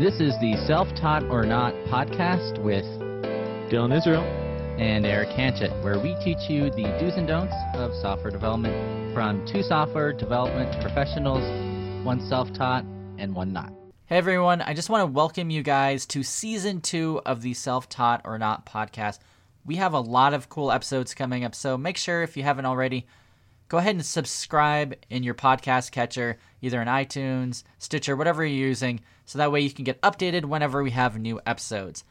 This is the Self Taught or Not podcast with Dylan Israel. and Erik Hanchett, where we teach you the do's and don'ts of software development from two software development professionals, one self taught and one not. Hey everyone, I just want to welcome you guys to season two of the Self Taught or Not podcast. We have a lot of cool episodes coming up, so make sure if you haven't already, go ahead and subscribe in your podcast catcher, either in iTunes, Stitcher, whatever you're using, so that way you can get updated whenever we have new episodes.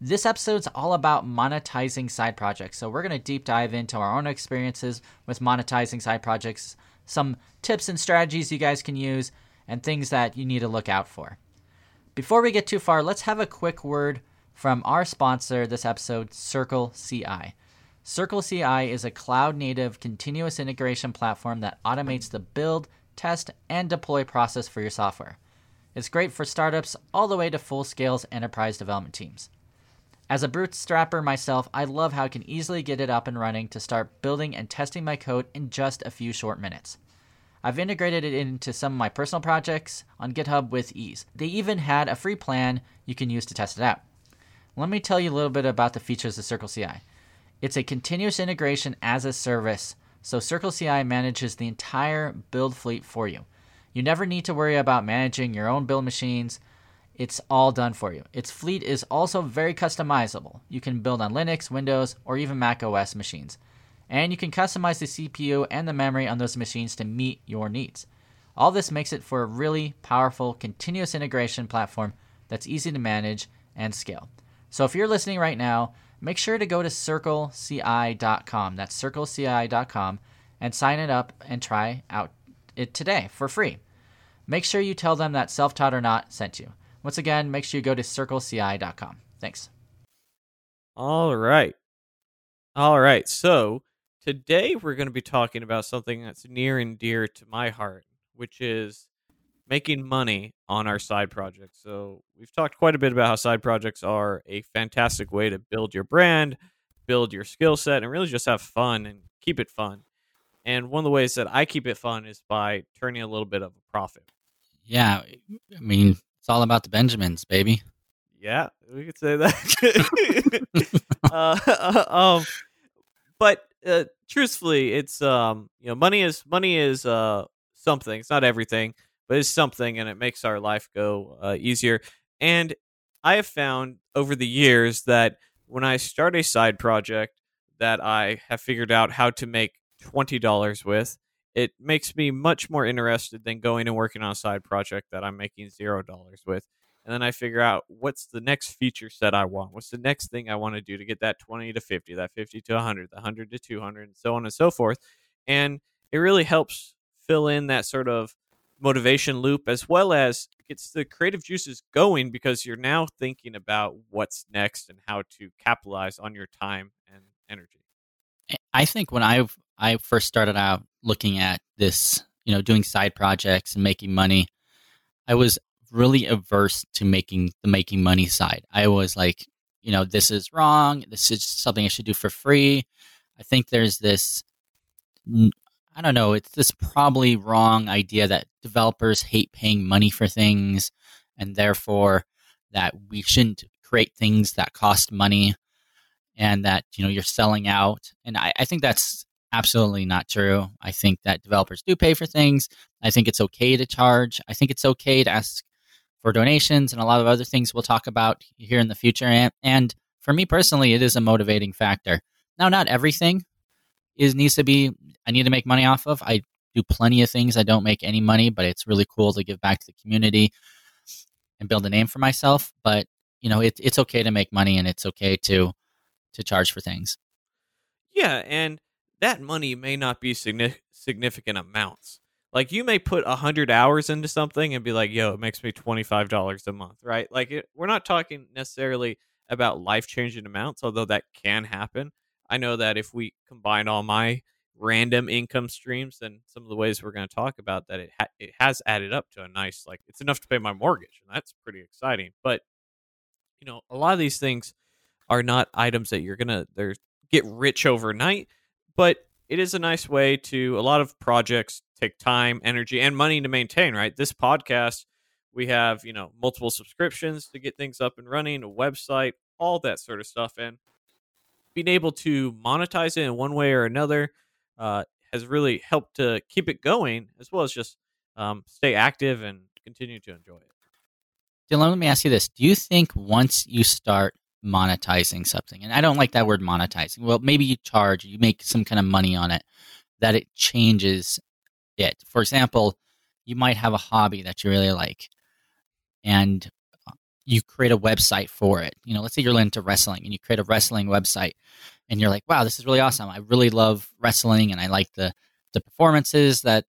This episode's all about monetizing side projects. So we're going to deep dive into our own experiences with monetizing side projects, some tips and strategies you guys can use, and things that you need to look out for. Before we get too far, let's have a quick word from our sponsor this episode, Circle CI. Circle CI is a cloud native continuous integration platform that automates the build, test, and deploy process for your software. It's great for startups all the way to full scale enterprise development teams. As a bootstrapper myself, I love how I can easily get it up and running to start building and testing my code in just a few short minutes. I've integrated it into some of my personal projects on GitHub with ease. They even had a free plan you can use to test it out. Let me tell you a little bit about the features of Circle CI. It's a continuous integration as a service, so Circle CI manages the entire build fleet for you. You never need to worry about managing your own build machines. It's all done for you. Its fleet is also very customizable. You can build on Linux, Windows, or even Mac OS machines. And you can customize the CPU and the memory on those machines to meet your needs. All this makes it for a really powerful continuous integration platform that's easy to manage and scale. So if you're listening right now, make sure to go to circleci.com. That's circleci.com and sign it up and try out it today for free. Make sure you tell them that self taught or not sent you. Once again, make sure you go to circleci.com. Thanks. All right. All right. So today we're going to be talking about something that's near and dear to my heart, which is making money on our side projects. So we've talked quite a bit about how side projects are a fantastic way to build your brand, build your skill set, and really just have fun and keep it fun. And one of the ways that I keep it fun is by turning a little bit of a profit. Yeah, I mean, it's all about the Benjamins, baby. Yeah, we could say that. uh, um, but uh, truthfully, it's um, you know, money is money is uh something. It's not everything, but it's something, and it makes our life go uh, easier. And I have found over the years that when I start a side project that I have figured out how to make twenty dollars with, it makes me much more interested than going and working on a side project that I'm making zero dollars with. And then I figure out what's the next feature set I want. What's the next thing I want to do to get that 20 to 50, that 50 to 100, the 100 to 200, and so on and so forth. And it really helps fill in that sort of motivation loop as well as gets the creative juices going because you're now thinking about what's next and how to capitalize on your time and energy. I think when I I first started out looking at this, you know, doing side projects and making money, I was really averse to making the making money side. I was like, you know, this is wrong. This is something I should do for free. I think there's this I don't know, it's this probably wrong idea that developers hate paying money for things and therefore that we shouldn't create things that cost money and that, you know, you're selling out. And I, I think that's absolutely not true. I think that developers do pay for things. I think it's okay to charge. I think it's okay to ask for donations and a lot of other things we'll talk about here in the future. And, and for me personally, it is a motivating factor. Now, not everything is needs to be I need to make money off of. I do plenty of things I don't make any money, but it's really cool to give back to the community and build a name for myself. But you know, it, it's okay to make money and it's okay to to charge for things. Yeah, and that money may not be significant amounts. Like you may put a hundred hours into something and be like, "Yo, it makes me twenty five dollars a month," right? Like it, we're not talking necessarily about life changing amounts, although that can happen. I know that if we combine all my random income streams and some of the ways we're going to talk about that, it ha- it has added up to a nice like it's enough to pay my mortgage, and that's pretty exciting. But you know, a lot of these things are not items that you're gonna they're get rich overnight, but it is a nice way to a lot of projects take time, energy, and money to maintain. Right, this podcast We have, you know, multiple subscriptions to get things up and running, a website, all that sort of stuff. And being able to monetize it in one way or another uh, has really helped to keep it going as well as just um, stay active and continue to enjoy it. Dylan, let me ask you this. Do you think once you start monetizing something, and I don't like that word monetizing, well, maybe you charge, you make some kind of money on it, that it changes it? For example, you might have a hobby that you really like, and you create a website for it. You know, let's say you're into wrestling and you create a wrestling website and you're like, wow, this is really awesome. I really love wrestling and I like the the performances that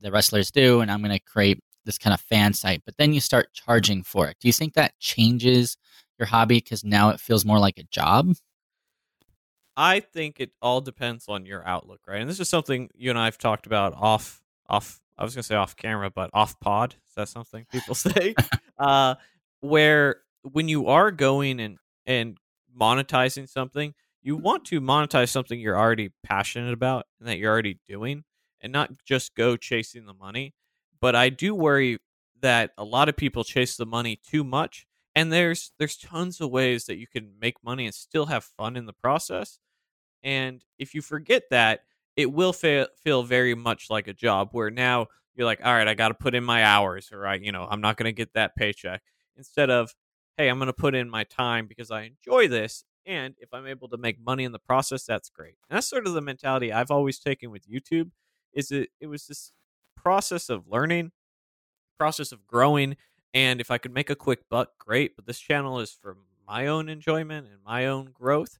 the wrestlers do, and I'm going to create this kind of fan site. But then you start charging for it. Do you think that changes your hobby because now it feels more like a job? I think it all depends on your outlook, right? And this is something you and I have talked about off off. I was going to say off camera, but off pod. Is that something people say? uh, where when you are going and and monetizing something, you want to monetize something you're already passionate about and that you're already doing and not just go chasing the money. But I do worry that a lot of people chase the money too much and there's there's tons of ways that you can make money and still have fun in the process. And if you forget that, it will fa- feel very much like a job where now you're like, all right, I got to put in my hours or I, you know, I'm not going to get that paycheck instead of, hey, I'm going to put in my time because I enjoy this and if I'm able to make money in the process, that's great. And that's sort of the mentality I've always taken with YouTube. Is it it was this process of learning, process of growing, and if I could make a quick buck, great. But this channel is for my own enjoyment and my own growth.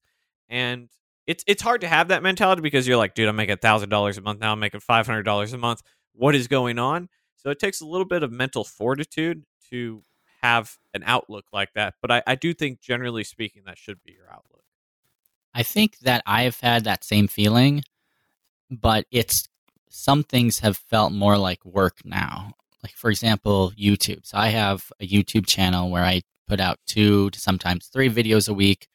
And it's it's hard to have that mentality because you're like, dude, I'm making thousand dollars a month now. I'm making five hundred dollars a month. What is going on? So it takes a little bit of mental fortitude to have an outlook like that. But I, I do think, generally speaking, that should be your outlook. I think that I've had that same feeling, but it's some things have felt more like work now. Like, for example, YouTube. So I have a YouTube channel where I put out two to sometimes three videos a week,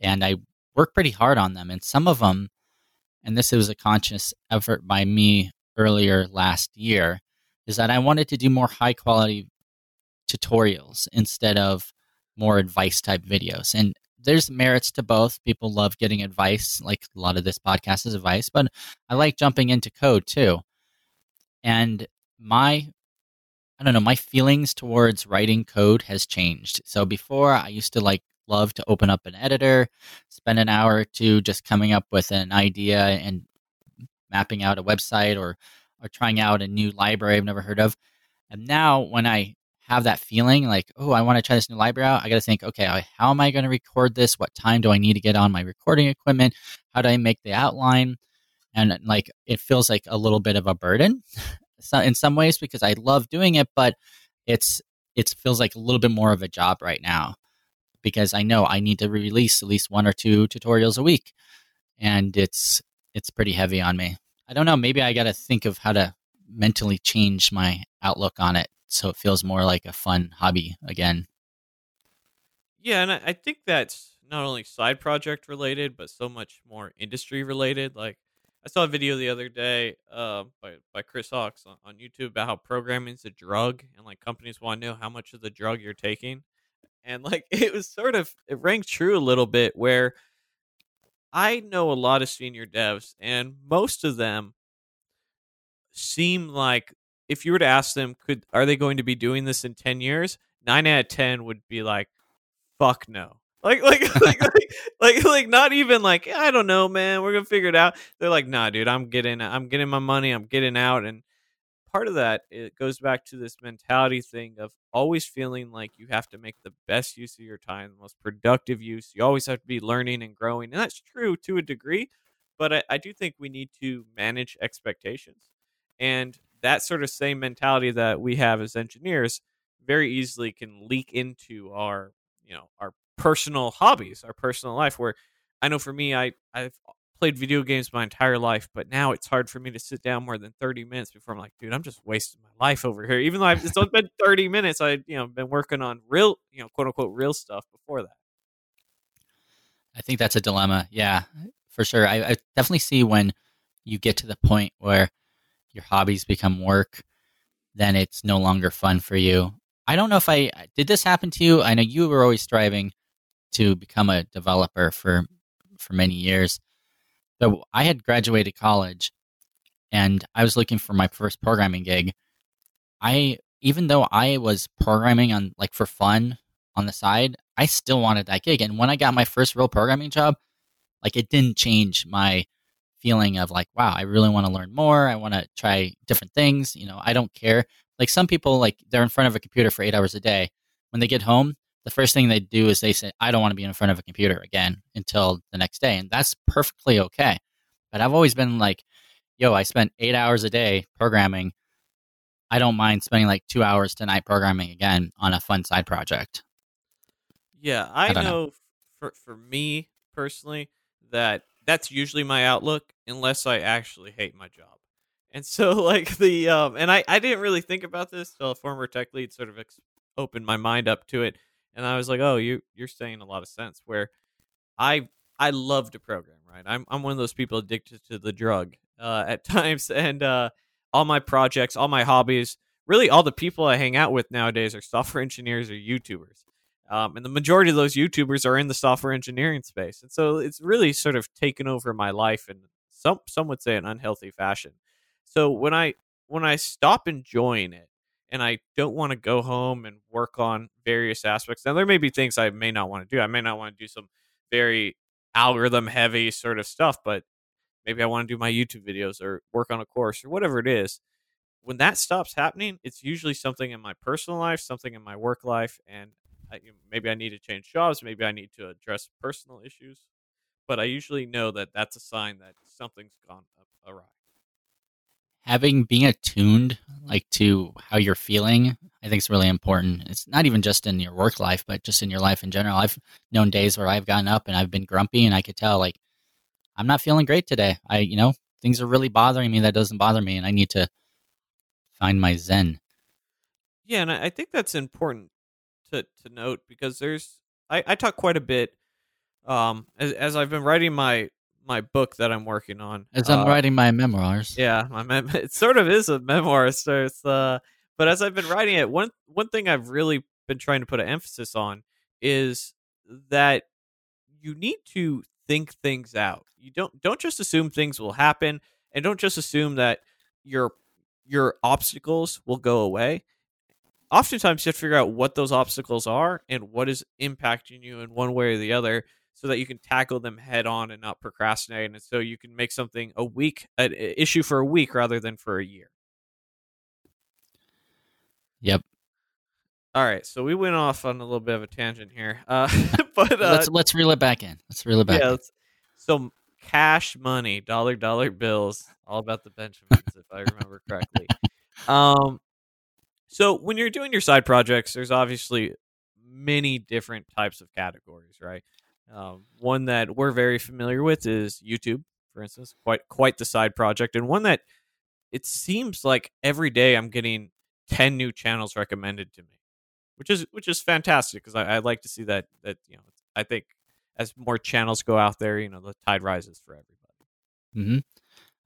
and I work pretty hard on them. And some of them, and this was a conscious effort by me earlier last year, is that I wanted to do more high quality tutorials instead of more advice type videos. And there's merits to both. People love getting advice, like a lot of this podcast is advice, but I like jumping into code too. And my I don't know, my feelings towards writing code has changed. So before I used to like love to open up an editor, spend an hour or two just coming up with an idea and mapping out a website or or trying out a new library I've never heard of. And now when I have that feeling like, oh, I want to try this new library out, I got to think, okay, how am I going to record this? What time do I need to get on my recording equipment? How do I make the outline? And uh, like, it feels like a little bit of a burden in some ways because I love doing it, but it's, it feels like a little bit more of a job right now because I know I need to release at least one or two tutorials a week. And it's, it's pretty heavy on me. I don't know. Maybe I got to think of how to mentally change my outlook on it so it feels more like a fun hobby again. Yeah, and I, think that's not only side project related, but so much more industry related. Like I saw a video the other day uh, by by Chris Hawkes on, on YouTube about how programming is a drug, and like companies want to know how much of the drug you're taking, and like it was sort of it rang true a little bit where I know a lot of senior devs, and most of them seem like if you were to ask them, could are they going to be doing this in ten years? Nine out of ten would be like, "Fuck no." Like, like, like, like, like, like, not even like, I don't know, man. We're gonna figure it out. They're like, nah, dude. I'm getting, I'm getting my money. I'm getting out. And part of that it goes back to this mentality thing of always feeling like you have to make the best use of your time, the most productive use. You always have to be learning and growing, and that's true to a degree. But I, I do think we need to manage expectations. And that sort of same mentality that we have as engineers very easily can leak into our you know our personal hobbies our personal life where i know for me i i've played video games my entire life but now it's hard for me to sit down more than 30 minutes before i'm like dude i'm just wasting my life over here. Even though I've, it's only been 30 minutes i you know been working on real you know quote unquote real stuff before that. I think that's a dilemma yeah for sure. I, I definitely see when you get to the point where your hobbies become work, then it's no longer fun for you. I don't know if I did this happen to you. I know you were always striving to become a developer for for many years. But I had graduated college and I was looking for my first programming gig. I even though I was programming on like for fun on the side, I still wanted that gig. And when I got my first real programming job, like it didn't change my feeling of like, wow, I really want to learn more. I want to try different things. You know, I don't care. Like some people, like they're in front of a computer for eight hours a day. When they get home, the first thing they do is they say, I don't want to be in front of a computer again until the next day. And that's perfectly okay. But I've always been like, yo, I spent eight hours a day programming. I don't mind spending like two hours tonight programming again on a fun side project. Yeah, I, I know, know. for for me personally that that's usually my outlook unless I actually hate my job. And so like the um and I I didn't really think about this till a former tech lead sort of ex- opened my mind up to it and I was like, "Oh, you you're saying a lot of sense where I I love to program, right? I'm I'm one of those people addicted to the drug uh at times and uh all my projects, all my hobbies, really all the people I hang out with nowadays are software engineers or YouTubers. Um, and the majority of those YouTubers are in the software engineering space, and so it's really sort of taken over my life in some some would say an unhealthy fashion. So when I when I stop enjoying it, and I don't want to go home and work on various aspects, now there may be things I may not want to do. I may not want to do some very algorithm heavy sort of stuff, but maybe I want to do my YouTube videos or work on a course or whatever it is. When that stops happening, it's usually something in my personal life, something in my work life, and I, maybe I need to change jobs, maybe I need to address personal issues. But I usually know that that's a sign that something's gone awry. Having being attuned like to how you're feeling, I think is really important. It's not even just in your work life, but just in your life in general. I've known days where I've gotten up and I've been grumpy and I could tell like I'm not feeling great today. I you know, things are really bothering me that doesn't bother me and I need to find my zen. Yeah, and I I think that's important to to note because there's I, I talk quite a bit um as, as I've been writing my my book that I'm working on. As I'm uh, writing my memoirs. Yeah, my mem- it sort of is a memoir. So it's uh, but as I've been writing it, one one thing I've really been trying to put an emphasis on is that you need to think things out. You don't don't just assume things will happen, and don't just assume that your your obstacles will go away. Oftentimes, you have to figure out what those obstacles are and what is impacting you in one way or the other, so that you can tackle them head on and not procrastinate, and so you can make something a week an issue for a week rather than for a year. Yep. All right, so we went off on a little bit of a tangent here, uh, but uh, let's let's reel it back in. Let's reel it back yeah, so cash money, dollar dollar bills, all about the Benjamins, if I remember correctly. Um, so when you're doing your side projects, there's obviously many different types of categories, right? Um, one that we're very familiar with is YouTube, for instance, quite quite the side project, and one that it seems like every day I'm getting ten new channels recommended to me, which is which is fantastic because I, I like to see that that you know I think as more channels go out there, you know the tide rises for everybody. hmm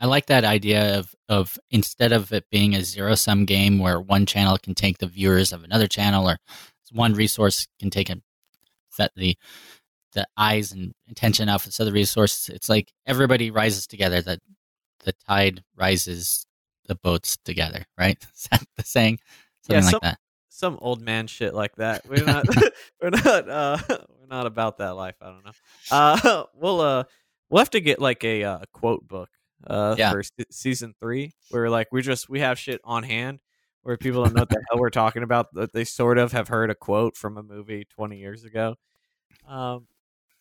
I like that idea of of instead of it being a zero sum game where one channel can take the viewers of another channel, or one resource can take a, that the the eyes and attention off this other resource. It's like everybody rises together. That the tide rises the boats together. Right? Is that the saying? Yeah, Something like some- that. Some old man shit like that. We're not we're not uh we're not about that life. I don't know. Uh we'll uh we'll have to get like a uh, quote book uh Yeah. for se- season 3 where like we just we have shit on hand where people don't know what the hell we're talking about that they sort of have heard a quote from a movie 20 years ago. Um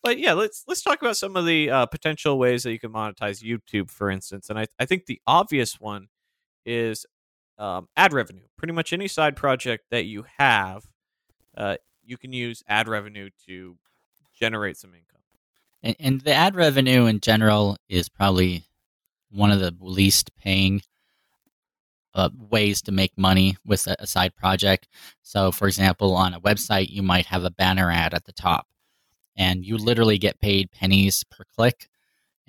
but yeah, let's let's talk about some of the uh, potential ways that you can monetize YouTube, for instance. And I, I think the obvious one is um, ad revenue. Pretty much any side project that you have, uh, you can use ad revenue to generate some income. And, and the ad revenue in general is probably one of the least paying uh, ways to make money with a, side project. So, for example, on a website, you might have a banner ad at the top, and you literally get paid pennies per click.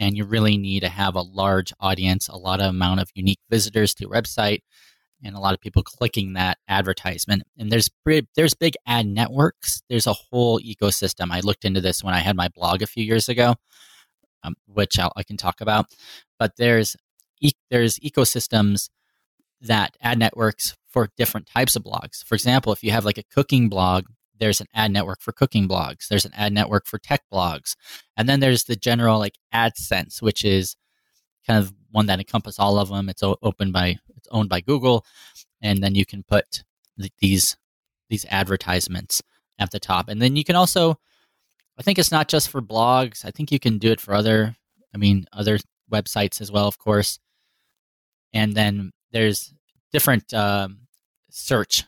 And you really need to have a large audience, a lot of amount of unique visitors to your website. and a lot of people clicking that advertisement. And there's there's big ad networks. There's a whole ecosystem. I looked into this when I had my blog a few years ago, um, which I'll, i can talk about. But there's e- there's ecosystems that ad networks for different types of blogs. For example, if you have like a cooking blog, there's an ad network for cooking blogs. There's an ad network for tech blogs, and then there's the general like AdSense, which is kind of one that encompasses all of them. It's open by it's owned by Google, and then you can put these these advertisements at the top, and then you can also. I think it's not just for blogs. I think you can do it for other, I mean, other websites as well, of course. And then there's different um, search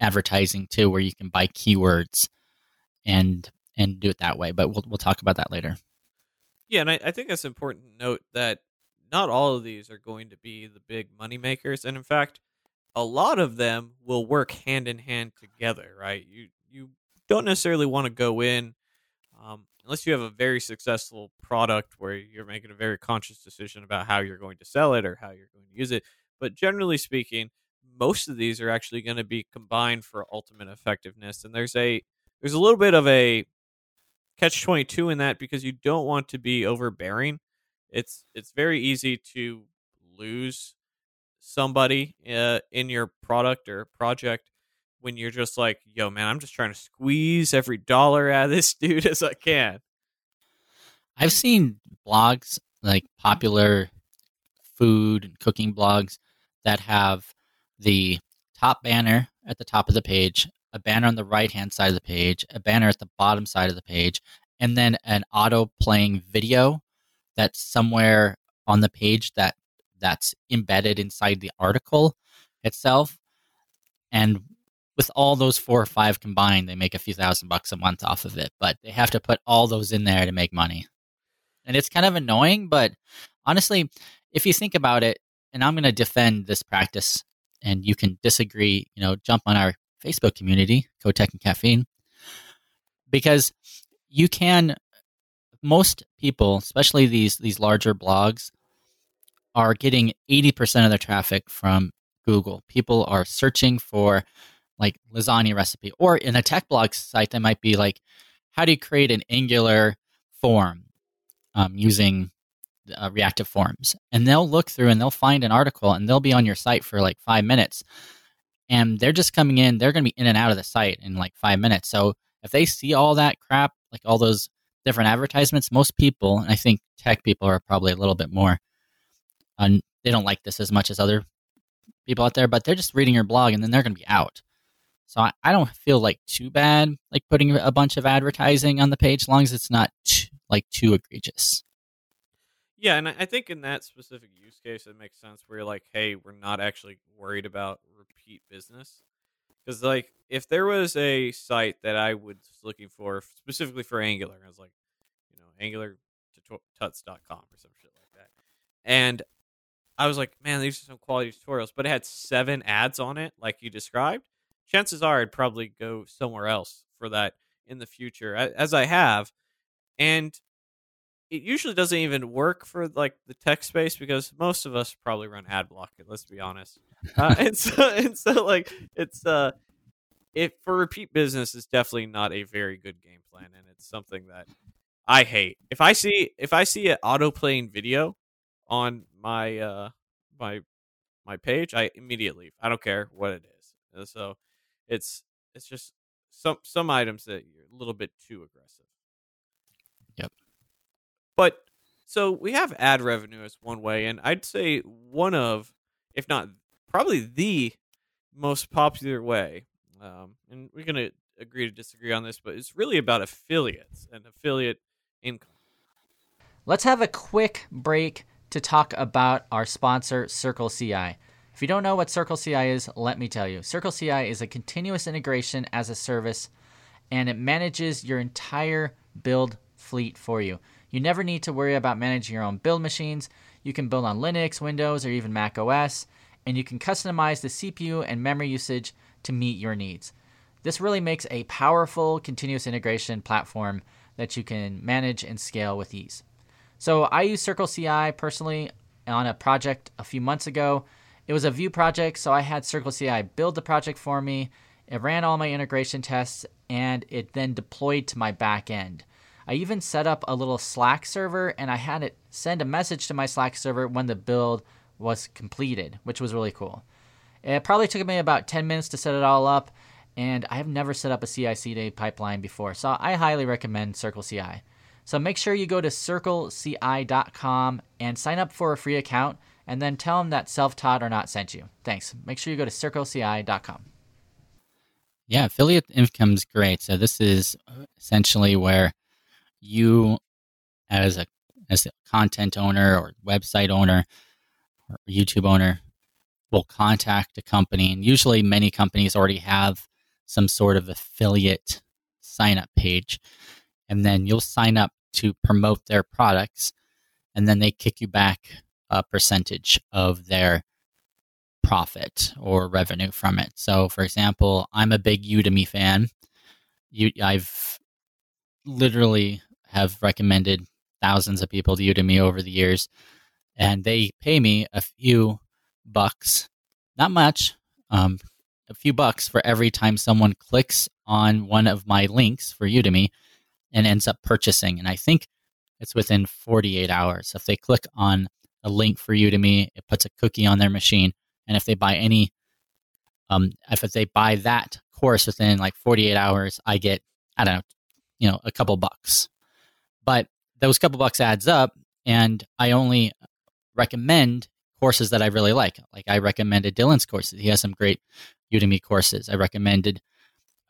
advertising too, where you can buy keywords and and do it that way. But we'll we'll talk about that later. Yeah, and I, I think it's important to note that not all of these are going to be the big money makers, and in fact, a lot of them will work hand in hand together. Right? You you don't necessarily want to go in unless you have a very successful product where you're making a very conscious decision about how you're going to sell it or how you're going to use it. But generally speaking, most of these are actually going to be combined for ultimate effectiveness. And there's a there's a little bit of a catch 22 in that because you don't want to be overbearing. It's it's very easy to lose somebody uh, in your product or project when you're just like, "Yo, man, I'm just trying to squeeze every dollar out of this dude as I can." I've seen blogs like popular food and cooking blogs that have the top banner at the top of the page, a banner on the right hand side of the page, a banner at the bottom side of the page, and then an auto playing video that's somewhere on the page that that's embedded inside the article itself. And with all those four or five combined, they make a few thousand bucks a month off of it. But they have to put all those in there to make money. And it's kind of annoying, but honestly, if you think about it, and I'm going to defend this practice and you can disagree, you know, jump on our Facebook community, Code Tech and Caffeine, because you can. Most people, especially these these larger blogs, are getting eighty percent of their traffic from Google. People are searching for like lasagna recipe, or in a tech blog site, that might be like, how do you create an Angular form um, using uh, reactive forms? And they'll look through and they'll find an article and they'll be on your site for like five minutes. And they're just coming in they're going to be in and out of the site in like five minutes. So if they see all that crap like all those different advertisements most people and i think tech people are probably a little bit more they don't like this as much as other people out there but they're just reading your blog and then they're going to be out so I, I, don't feel like too bad like putting a bunch of advertising on the page as long as it's not too, like too egregious yeah, and I think in that specific use case, it makes sense where you're like, hey, we're not actually worried about repeat business. Because, like, if there was a site that I was looking for specifically for Angular, I was like, you know, angulartuts.com or some shit like that. And I was like, man, these are some quality tutorials, but it had seven ads on it, like you described. Chances are I'd probably go somewhere else for that in the future, as I have. And it usually doesn't even work for like the tech space because most of us probably run ad block. Let's be honest. Uh, and so and so like it's uh if for repeat business is definitely not a very good game plan and it's something that I hate. If I see if I see an auto playing video on my uh my my page, I immediately I don't care what it is. And so it's it's just some some items that you're a little bit too aggressive. Yep. But so we have ad revenue as one way, and I'd say one of, if not probably the most popular way. Um, and we're gonna agree to disagree on this, but it's really about affiliates and affiliate income. Let's have a quick break to talk about our sponsor, Circle CI. If you don't know what Circle CI is, let me tell you. Circle CI is a continuous integration as a service, and it manages your entire build fleet for you. You never need to worry about managing your own build machines. You can build on Linux, Windows, or even Mac OS, and you can customize the CPU and memory usage to meet your needs. This really makes a powerful continuous integration platform that you can manage and scale with ease. So I use Circle CI personally on a project a few months ago, It was a Vue project, so I had Circle CI build the project for me. It ran all my integration tests and it then deployed to my back end. I even set up a little Slack server and I had it send a message to my Slack server when the build was completed, which was really cool. It probably took me about 10 minutes to set it all up, and I have never set up a CI CD pipeline before, so I highly recommend Circle CI. So make sure you go to circleci.com and sign up for a free account, and then tell them that self taught or not sent you. Thanks. Make sure you go to circleci.com. Yeah, affiliate income is great. So this is essentially where you, as a as a content owner or website owner or YouTube owner, will contact a company, and usually many companies already have some sort of affiliate sign up page, and then you'll sign up to promote their products, and then they kick you back a percentage of their profit or revenue from it. So, for example, I'm a big Udemy fan. You, I've literally have recommended thousands of people to Udemy over the years, and they pay me a few bucks, not much, um, a few bucks for every time someone clicks on one of my links for Udemy and ends up purchasing. And I think it's within 48 hours. If they click on a link for Udemy. it puts a cookie on their machine. And if they buy any, um, if they buy that course within like 48 hours, I get, I don't know, you know, a couple bucks. But those couple bucks adds up, and I only recommend courses that I really like. Like I recommended Dylan's courses. He has some great Udemy courses. I recommended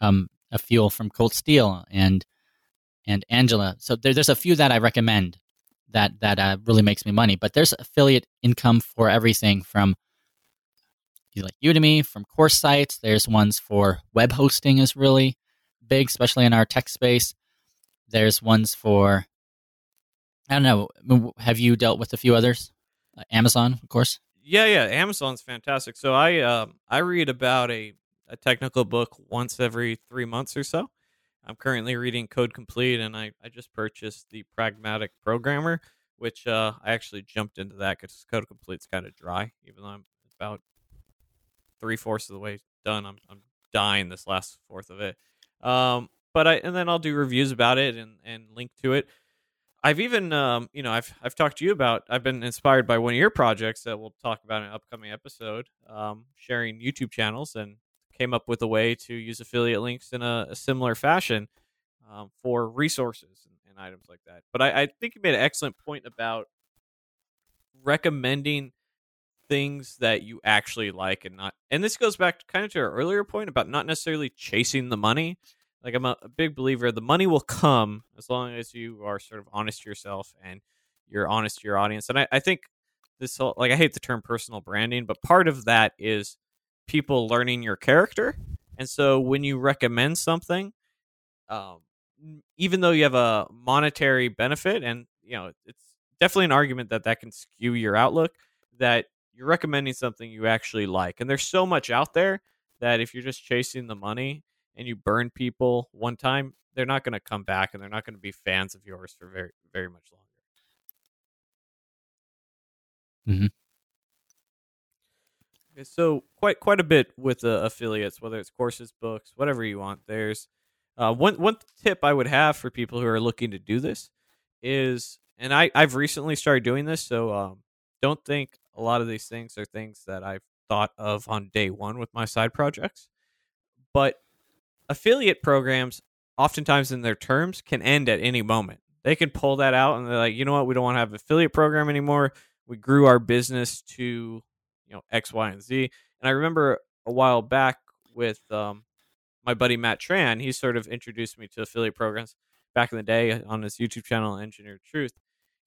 um, a few from Colt Steele and and Angela. So there, there's a few that I recommend that that uh, really makes me money. But there's affiliate income for everything from like Udemy, from course sites. There's ones for web hosting is really big, especially in our tech space. There's ones for I don't know. Have you dealt with a few others? Uh, Amazon, of course. Yeah, yeah. Amazon's fantastic. So I um I read about a a technical book once every three months or so. I'm currently reading Code Complete, and I, I just purchased the Pragmatic Programmer, which uh, I actually jumped into that because Code Complete's kind of dry, even though I'm about three fourths of the way done. I'm I'm dying this last fourth of it. Um, but I and then I'll do reviews about it and and link to it. I've even, um, you know, I've I've talked to you about. I've been inspired by one of your projects that we'll talk about in an upcoming episode, um, sharing YouTube channels, and came up with a way to use affiliate links in a, a similar fashion um, for resources and, and, items like that. But I, I think you made an excellent point about recommending things that you actually like and not. And this goes back kind of to our earlier point about not necessarily chasing the money like I'm a, a, big believer the money will come as long as you are sort of honest to yourself and you're honest to your audience. And I, I think this whole like I hate the term personal branding, but part of that is people learning your character. And so when you recommend something, um, even though you have a monetary benefit, and you know it's definitely an argument that that can skew your outlook, that you're recommending something you actually like. And there's so much out there that if you're just chasing the money, and you burn people one time, they're not going to come back and they're not going to be fans of yours for very very much longer. Mm-hmm. So quite quite a bit with uh, affiliates, whether it's courses, books, whatever you want. There's uh, one one tip I would have for people who are looking to do this is, and I I've recently started doing this, so um, don't think a lot of these things are things that I've thought of on day one with my side projects, but affiliate programs oftentimes in their terms can end at any moment. They can pull that out and they're like, you know what, we don't want to have affiliate program anymore. We grew our business to, you know, X, Y, and Z. And I remember a while back with um, my buddy Matt Tran, he sort of introduced me to affiliate programs back in the day on his YouTube channel, Engineered Truth.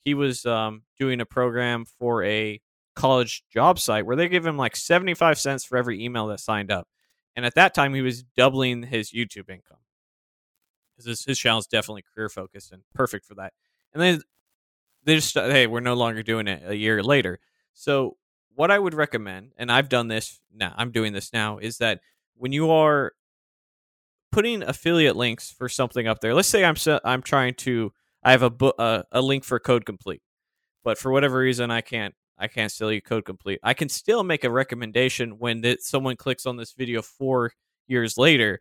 He was um, doing a program for a college job site where they give him like 75 cents for every email that signed up. And at that time, he was doubling his YouTube income his, his channel is definitely career focused and perfect for that. And then they just, hey, we're no longer doing it a year later. So, what I would recommend, and I've done this now, I'm doing this now, is that when you are putting affiliate links for something up there, let's say I'm I'm trying to, I have a, a, a link for Code Complete, but for whatever reason I can't I can't sell you code complete. I can still make a recommendation when that someone clicks on this video four years later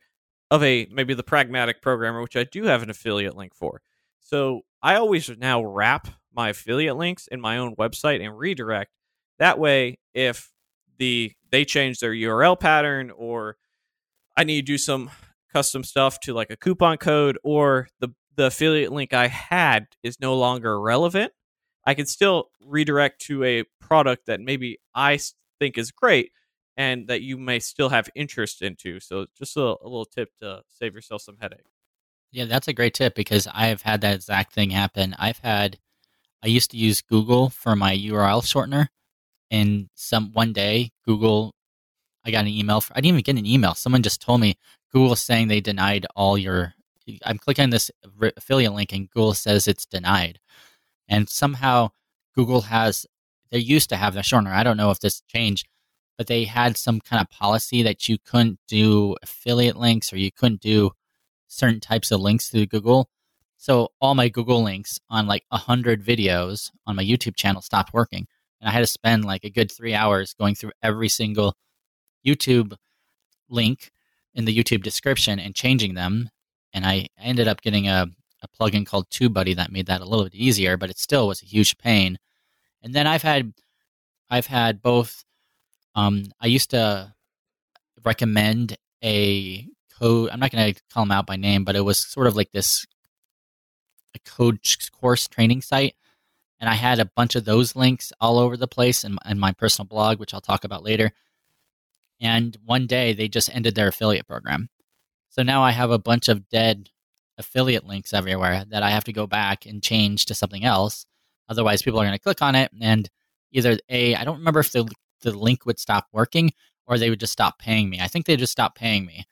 of a maybe the pragmatic programmer, which I do have an affiliate link for. So I always now wrap my affiliate links in my own website and redirect. That way, if the they change their URL pattern or I need to do some custom stuff to like a coupon code or the the affiliate link I had is no longer relevant, I can still redirect to a product that maybe I think is great and that you may still have interest into. So just a, a little tip to save yourself some headache. Yeah, that's a great tip because I have had that exact thing happen. I've had I used to use Google for my URL shortener and some one day Google I got an email for, I didn't even get an email. Someone just told me Google saying they denied all your I'm clicking this affiliate link and Google says it's denied. And somehow Google has they used to have the shortener. I don't know if this changed, but they had some kind of policy that you couldn't do affiliate links or you couldn't do certain types of links through Google. So all my Google links on like a hundred videos on my YouTube channel stopped working. And I had to spend like a good three hours going through every single YouTube link in the YouTube description and changing them. And I ended up getting a, a plugin called TubeBuddy that made that a little bit easier, but it still was a huge pain. And then I've had I've had both um, I used to recommend a code. I'm not going to call them out by name, but it was sort of like this a code course training site. And I had a bunch of those links all over the place in, in my personal blog, which I'll talk about later. And one day they just ended their affiliate program. So now I have a bunch of dead affiliate links everywhere that I have to go back and change to something else. Otherwise, people are going to click on it and either A, I don't remember if the the link would stop working or they would just stop paying me. I think they just stopped paying me,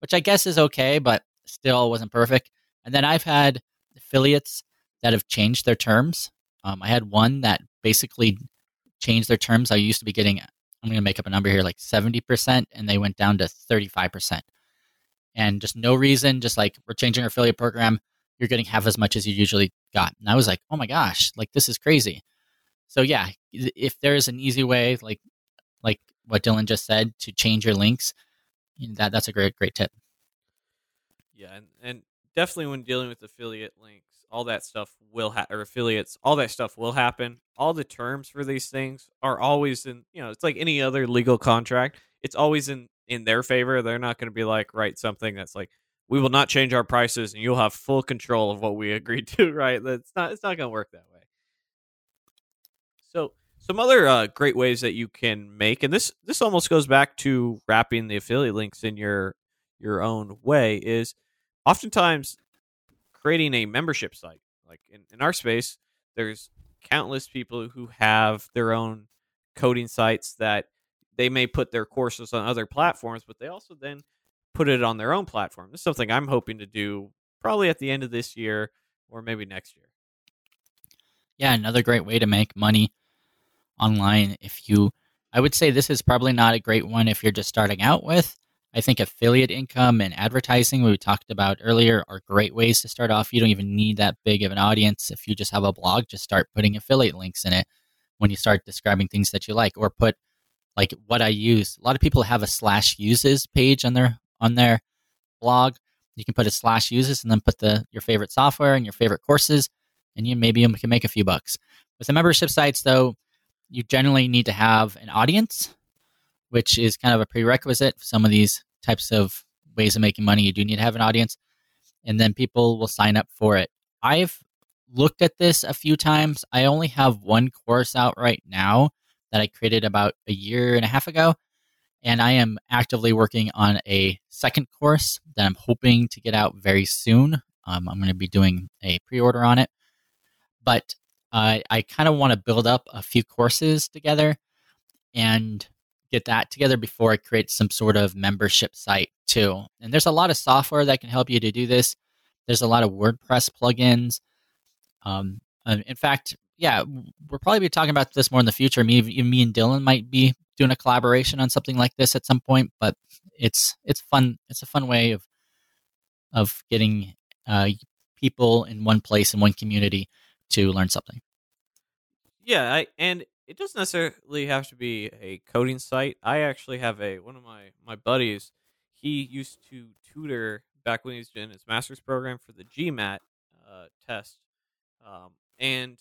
which I guess is okay, but still wasn't perfect. And then I've had affiliates that have changed their terms. Um, I had one that basically changed their terms. I used to be getting, I'm going to make up a number here, like 70%, and they went down to 35%. And just no reason, just like we're changing our affiliate program. You're getting half as much as you usually got. And I was like, oh my gosh, like this is crazy. So yeah, if there's an easy way, like like what Dylan just said, to change your links, that that's a great great tip. Yeah, and, and definitely when dealing with affiliate links, all that stuff will ha- or affiliates, all that stuff will happen. All the terms for these things are always in, you know, it's like any other legal contract. It's always in in their favor. They're not going to be like write something that's like we will not change our prices and you'll have full control of what we agreed to, right? That's not it's not going to work that way. So some other uh, great ways that you can make, and this this almost goes back to wrapping the affiliate links in your your own way, is oftentimes creating a membership site. Like in, in our space, there's countless people who have their own coding sites that they may put their courses on other platforms, but they also then put it on their own platform. This is something I'm hoping to do probably at the end of this year or maybe next year. Yeah, another great way to make money online if you I would say this is probably not a great one if you're just starting out with. I think affiliate income and advertising, we talked about earlier, are great ways to start off. You don't even need that big of an audience. If you just have a blog, just start putting affiliate links in it when you start describing things that you like, or put like what I use. A lot of people have a slash uses page on their on their blog. You can put a slash uses and then put the your favorite software and your favorite courses, and you maybe you can make a few bucks. With the membership sites, though, you generally need to have an audience, which is kind of a prerequisite for some of these types of ways of making money. You do need to have an audience, and then people will sign up for it. I've looked at this a few times. I only have one course out right now that I created about a year and a half ago. And I am actively working on a second course that I'm hoping to get out very soon. Um, I'm going to be doing a pre order on it. But uh, I kind of want to build up a few courses together and get that together before I create some sort of membership site too. And there's a lot of software that can help you to do this. There's a lot of WordPress plugins. Um, uh, in fact, yeah, we'll probably be talking about this more in the future. Me, me and Dylan might be doing a collaboration on something like this at some point. But it's it's fun. It's a fun way of of getting uh, people in one place in one community to learn something. Yeah, I, and it doesn't necessarily have to be a coding site. I actually have a one of my my buddies. He used to tutor back when he was in his master's program for the GMAT uh, test, um, and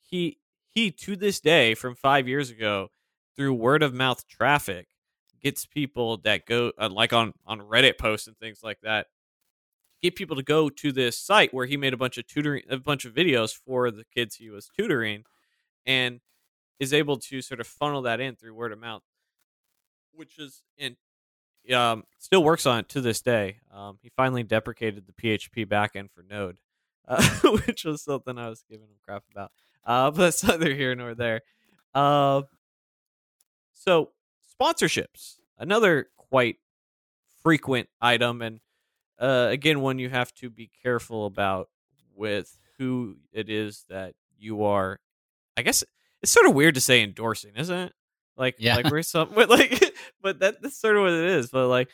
he he to this day from five years ago through word of mouth traffic gets people that go uh, like on on Reddit posts and things like that get people to go to this site where he made a bunch of tutoring a bunch of videos for the kids he was tutoring and is able to sort of funnel that in through word of mouth which is in um, still works on it to this day. Um, he finally deprecated the php backend for node uh, which was something i was giving him crap about. Uh, but that's neither here nor there. Uh, so sponsorships another quite frequent item and uh, again one you have to be careful about with who it is that you are i guess it's sort of weird to say endorsing isn't it like Yeah. like we're some but like but that, that's sort of what it is but like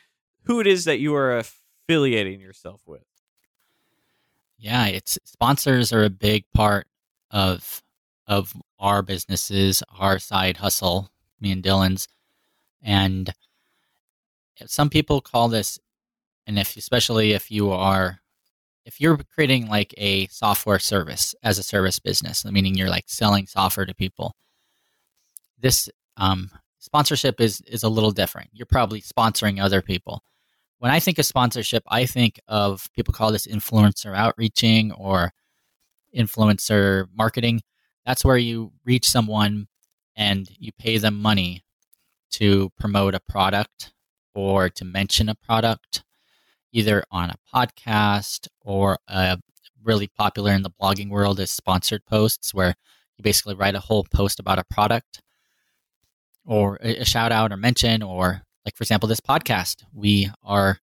who it is that you are affiliating yourself with Yeah, it's sponsors are a big part of of our businesses, our side hustle, me and Dylan's, and some people call this, and if especially if you are, if you're creating like a software service as a service business, meaning you're like selling software to people, this um, sponsorship is is a little different. You're probably sponsoring other people when I think of sponsorship, I think of people call this influencer outreaching or influencer marketing. That's where you reach someone and you pay them money to promote a product or to mention a product, either on a podcast or a really popular in the blogging world is sponsored posts, where you basically write a whole post about a product or a, shout out or mention or like for example this podcast. We are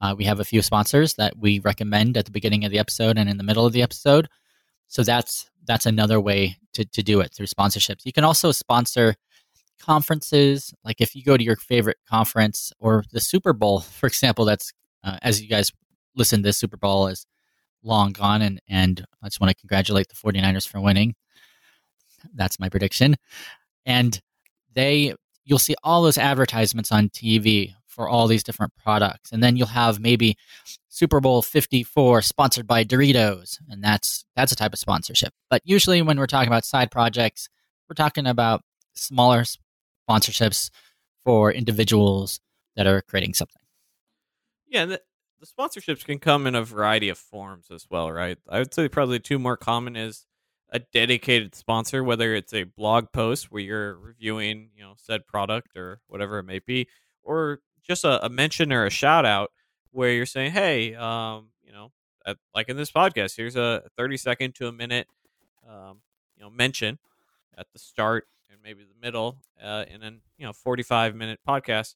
uh, we have a few sponsors that we recommend at the beginning of the episode and in the middle of the episode. So that's that's another way to, to do it through sponsorships. You can also sponsor conferences. Like if you go to your favorite conference or the super bowl for example that's uh, as you guys listen this super bowl is long gone and and i just want to congratulate the 49ers for winning that's my prediction and they you'll see all those advertisements on TV for all these different products. And then you'll have maybe Super Bowl 54 sponsored by Doritos, and that's that's a type of sponsorship. But usually when we're talking about side projects, we're talking about smaller sponsorships for individuals that are creating something. Yeah, and the, the sponsorships can come in a variety of forms as well, right? I would say probably two more common is a dedicated sponsor, whether it's a blog post where you're reviewing, you know, said product or whatever it may be, or just a, a mention or a shout out where you're saying, hey, um, you know, like in this podcast, here's a 30 second to a minute, um, you know, mention at the start and maybe the middle, uh, and then you know, 45 minute podcast,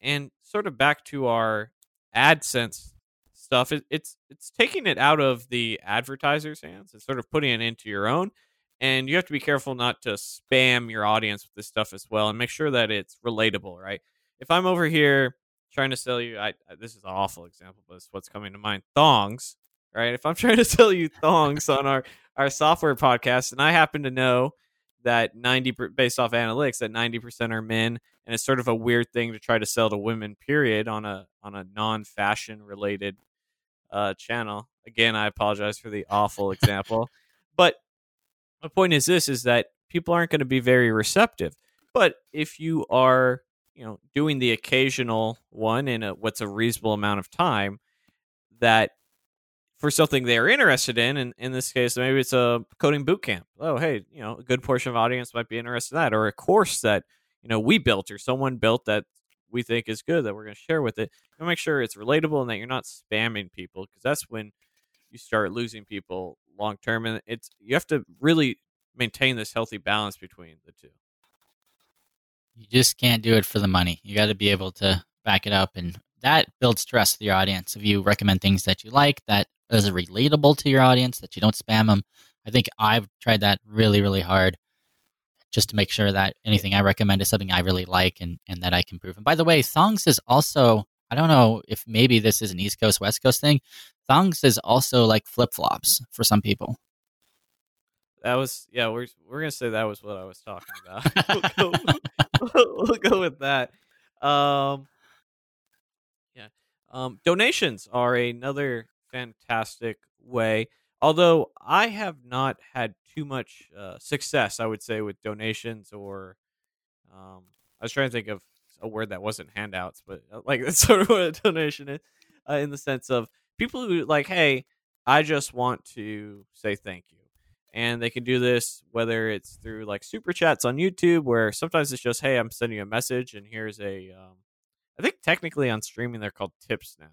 and sort of back to our AdSense stuff. It, it's it's taking it out of the advertiser's hands and sort of putting it into your own. And you have to be careful not to spam your audience with this stuff as well, and make sure that it's relatable, right? If I'm over here trying to sell you, I, this is an awful example, but it's what's coming to mind. Thongs, right? If I'm trying to sell you thongs on our our software podcast, and I happen to know that 90 per- based off analytics that 90% are men and it's sort of a weird thing to try to sell to women period on a on a non-fashion related uh, channel. Again, I apologize for the awful example, but my point is this: is that people aren't going to be very receptive. But if you are, you know, doing the occasional one in a what's a reasonable amount of time, that for something they're interested in, and in this case, maybe it's a coding boot camp. Oh, hey, you know, a good portion of audience might be interested in that, or a course that you know we built or someone built that we think is good that we're going to share with it. And make sure it's relatable and that you're not spamming people because that's when you start losing people long term. And it's you have to really maintain this healthy balance between the two. You just can't do it for the money. You got to be able to back it up, and that builds trust with your audience. If you recommend things that you like, that is relatable to your audience, that you don't spam them. I think I've tried that really, really hard just to make sure that anything I recommend is something I really like and, and that I can prove. And by the way, Thongs is also, I don't know if maybe this is an East Coast, West Coast thing. Thongs is also like flip flops for some people. that was yeah. We're we're gonna say that was what I was talking about. we'll, go, we'll go with that. Um, yeah. Um, donations are another fantastic way. Although I have not had too much uh, success, I would say with donations or um, I was trying to think of a word that wasn't handouts, but uh, like that's sort of what a donation is, uh, in the sense of people who like, hey, I just want to say thank you, and they can do this whether it's through like super chats on YouTube, where sometimes it's just, hey, I'm sending you a message, and here's a, um, I think technically on streaming they're called tips now.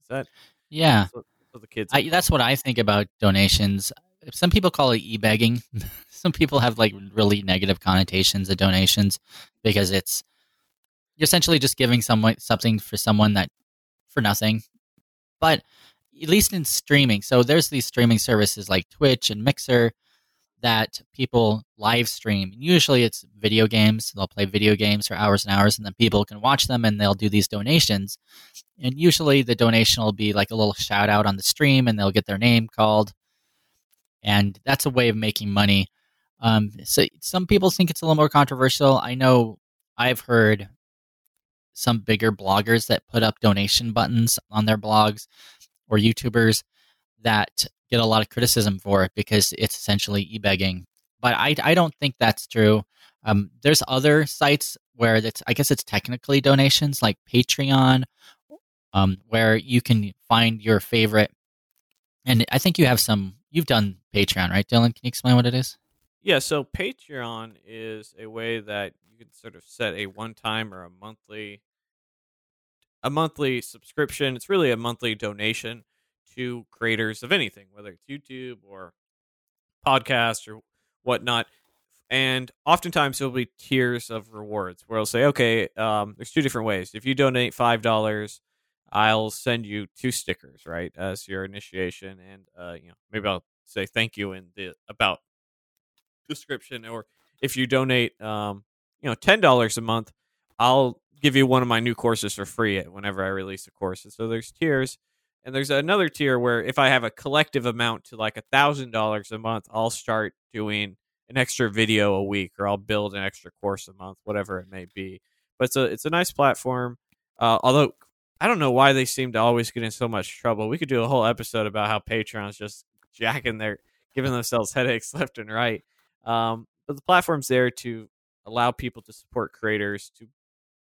Is that Yeah, that's what, that's what the kids? I, that's what I think about donations. Some people call it e-begging. Some people have like really negative connotations of donations because it's you're essentially just giving someone something for someone that for nothing. But at least in streaming, so there's these streaming services like Twitch and Mixer that people live stream. Usually it's video games. They'll play video games for hours and hours, and then people can watch them and they'll do these donations. And usually the donation will be like a little shout out on the stream and they'll get their name called. And that's a way of making money. Um, so some people think it's a little more controversial. I know I've heard some bigger bloggers that put up donation buttons on their blogs or YouTubers that get a lot of criticism for it because it's essentially e-begging. But I, I don't think that's true. Um, there's other sites where it's I guess it's technically donations like Patreon, um, where you can find your favorite. And I think you have some. You've done Patreon, right, Dylan? Can you explain what it is? Yeah, so Patreon is a way that you can sort of set a one-time or a monthly a monthly subscription. It's really a monthly donation to creators of anything, whether it's YouTube or podcast or whatnot. And oftentimes there'll be tiers of rewards where I'll say, okay, um, there's two different ways. If you donate five dollars, I'll send you two stickers, right, as your initiation, and uh, you know maybe I'll say thank you in the about description, or if you donate, um, you know, ten dollars a month, I'll give you one of my new courses for free whenever I release a course. And so there's tiers, and there's another tier where if I have a collective amount to like a thousand dollars a month, I'll start doing an extra video a week, or I'll build an extra course a month, whatever it may be. But it's a it's a nice platform. Uh, although I don't know why they seem to always get in so much trouble. We could do a whole episode about how Patreon's just jacking their giving themselves headaches left and right. Um, but the platform's there to allow people to support creators to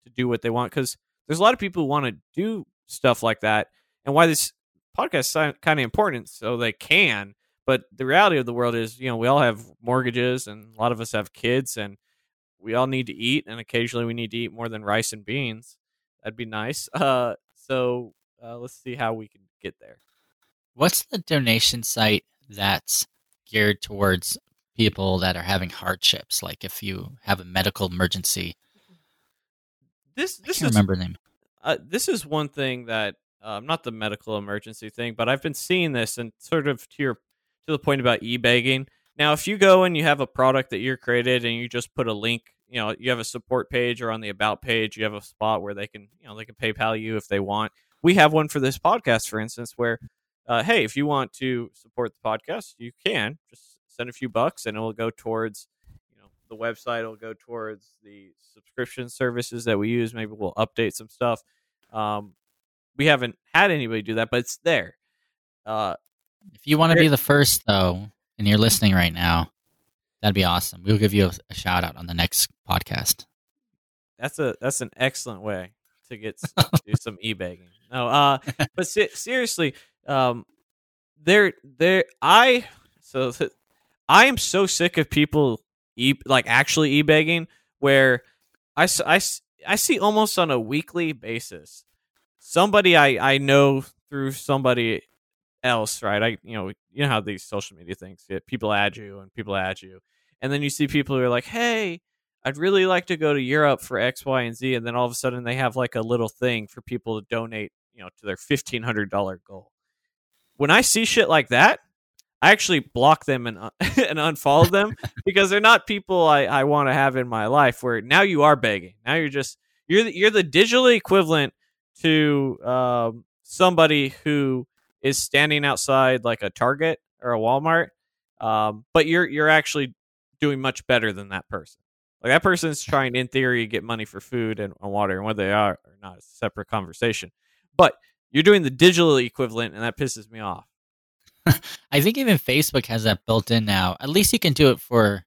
to do what they want because there's a lot of people who want to do stuff like that, and why this podcast is kind of important so they can. But the reality of the world is, you know, we all have mortgages, and a lot of us have kids, and we all need to eat, and occasionally we need to eat more than rice and beans. That'd be nice. Uh, so uh, let's see how we can get there. What's the donation site that's geared towards people that are having hardships? Like if you have a medical emergency. This I this can't is remember the name. uh, this is one thing that um, not the medical emergency thing, but I've been seeing this and sort of to your to the point about e-begging. Now, if you go and you have a product that you're created and you just put a link, you know, you have a support page or on the about page, you have a spot where they can, you know, they can PayPal you if they want. We have one for this podcast, for instance, where, uh, hey, if you want to support the podcast, you can just send a few bucks and it will go towards, you know, the website. It'll go towards the subscription services that we use. Maybe we'll update some stuff. Um, we haven't had anybody do that, but it's there. Uh, If you want to be the first, though, and you're listening right now, that'd be awesome. We'll give you a, a shout out on the next podcast. that's a that's an excellent way to get do some e-begging. No, uh, but se- seriously, um, there there I so th- I am so sick of people e like actually e-begging where I, s- I, s- I see almost on a weekly basis somebody I I know through somebody else, right? I you know you know how these social media things get people add you and people add you, and then you see people who are like, hey. I'd really like to go to Europe for X, Y, and Z, and then all of a sudden they have like a little thing for people to donate, you know, to their fifteen hundred dollar goal. When I see shit like that, I actually block them and uh, and unfollow them because they're not people I, I want to have in my life. Where now you are begging, now you're just you're the, you're the digital equivalent to um, somebody who is standing outside like a Target or a Walmart Um, but you're you're actually doing much better than that person. Like that person's trying, in theory, to get money for food and, and water, and whether they are or not is a separate conversation. But you're doing the digital equivalent, and that pisses me off. I think even Facebook has that built in now. At least you can do it for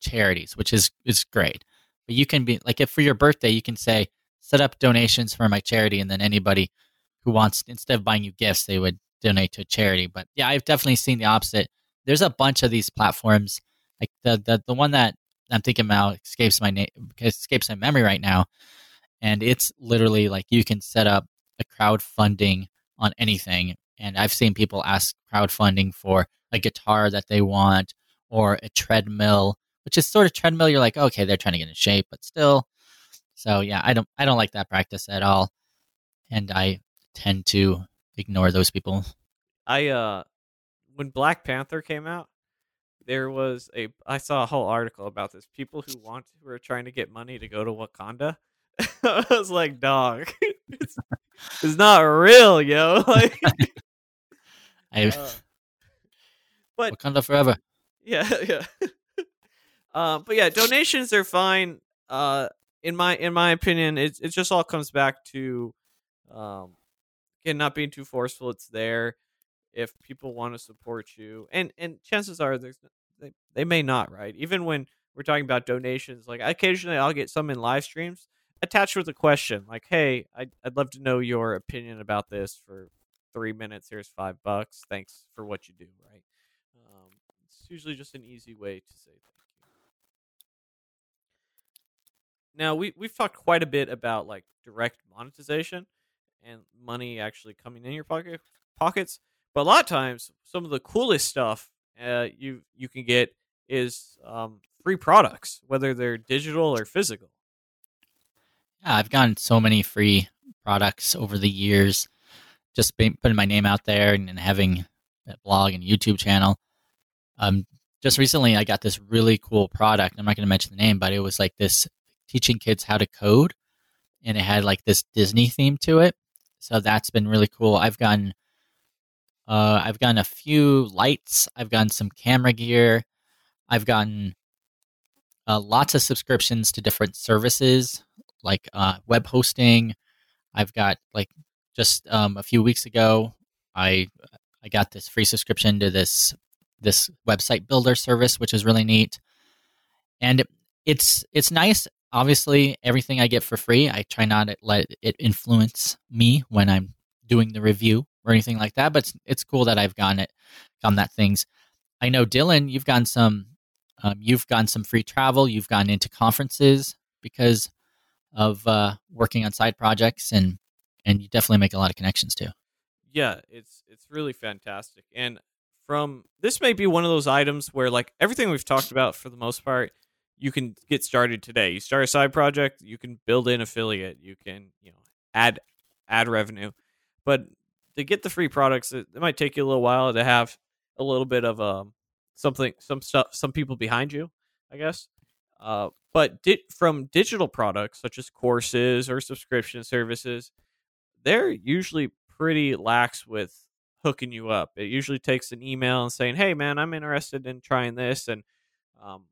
charities, which is is great. But you can be like if for your birthday you can say set up donations for my charity and then anybody who wants instead of buying you gifts they would donate to a charity. But yeah, I've definitely seen the opposite. There's a bunch of these platforms. Like the the, the one that I'm thinking about escapes my name escapes my memory right now. And it's literally like you can set up a crowdfunding on anything. And I've seen people ask crowdfunding for a guitar that they want or a treadmill, which is sort of treadmill. You're like, okay, they're trying to get in shape, but still. So yeah, I don't I don't like that practice at all. And I tend to ignore those people. I uh when Black Panther came out, there was a I saw a whole article about this. People who want who are trying to get money to go to Wakanda. I was like, dog, it's, it's not real, yo. Like, I uh, but Wakanda forever. yeah, yeah. um, but yeah, donations are fine. Uh, in my in my opinion, it it just all comes back to, um, again, not being too forceful. It's there if people want to support you, and and chances are there's they, they may not, right? Even when we're talking about donations, like occasionally I'll get some in live streams attached with a question, like, "Hey, I'd I'd love to know your opinion about this for three minutes. Here's five bucks. Thanks for what you do." Right? Um, it's usually just an easy way to say thank you. Now we we've talked quite a bit about like direct monetization and money actually coming in your pocket pockets, but a lot of times some of the coolest stuff uh, you you can get is um, free products, whether they're digital or physical. Yeah, I've gotten so many free products over the years, just putting my name out there and, and having a blog and YouTube channel. Um, just recently, I got this really cool product. I'm not going to mention the name, but it was like this teaching kids how to code, and it had like this Disney theme to it. So that's been really cool. I've gotten, uh, I've gotten a few lights. I've gotten some camera gear. I've gotten uh, lots of subscriptions to different services like uh, web hosting. I've got like just um, a few weeks ago, I I got this free subscription to this this website builder service, which is really neat, and it's it's nice. Obviously, everything I get for free, I try not to let it influence me when I'm doing the review or anything like that. But it's, it's cool that I've gotten it, gotten that things. I know Dylan, you've gotten some, um, you've gotten some free travel. You've gotten into conferences because of uh, working on side projects, and and you definitely make a lot of connections too. Yeah, it's it's really fantastic. And from this may be one of those items where like everything we've talked about for the most part, you can get started today. You start a side project, you can build in affiliate, you can, you know, add add revenue. But to get the free products, it, it might take you a little while to have a little bit of um something some stuff some people behind you, I guess. Uh, but di- from digital products such as courses or subscription services, they're usually pretty lax with hooking you up. It usually takes an email and saying, "Hey, man, I'm interested in trying this." And um,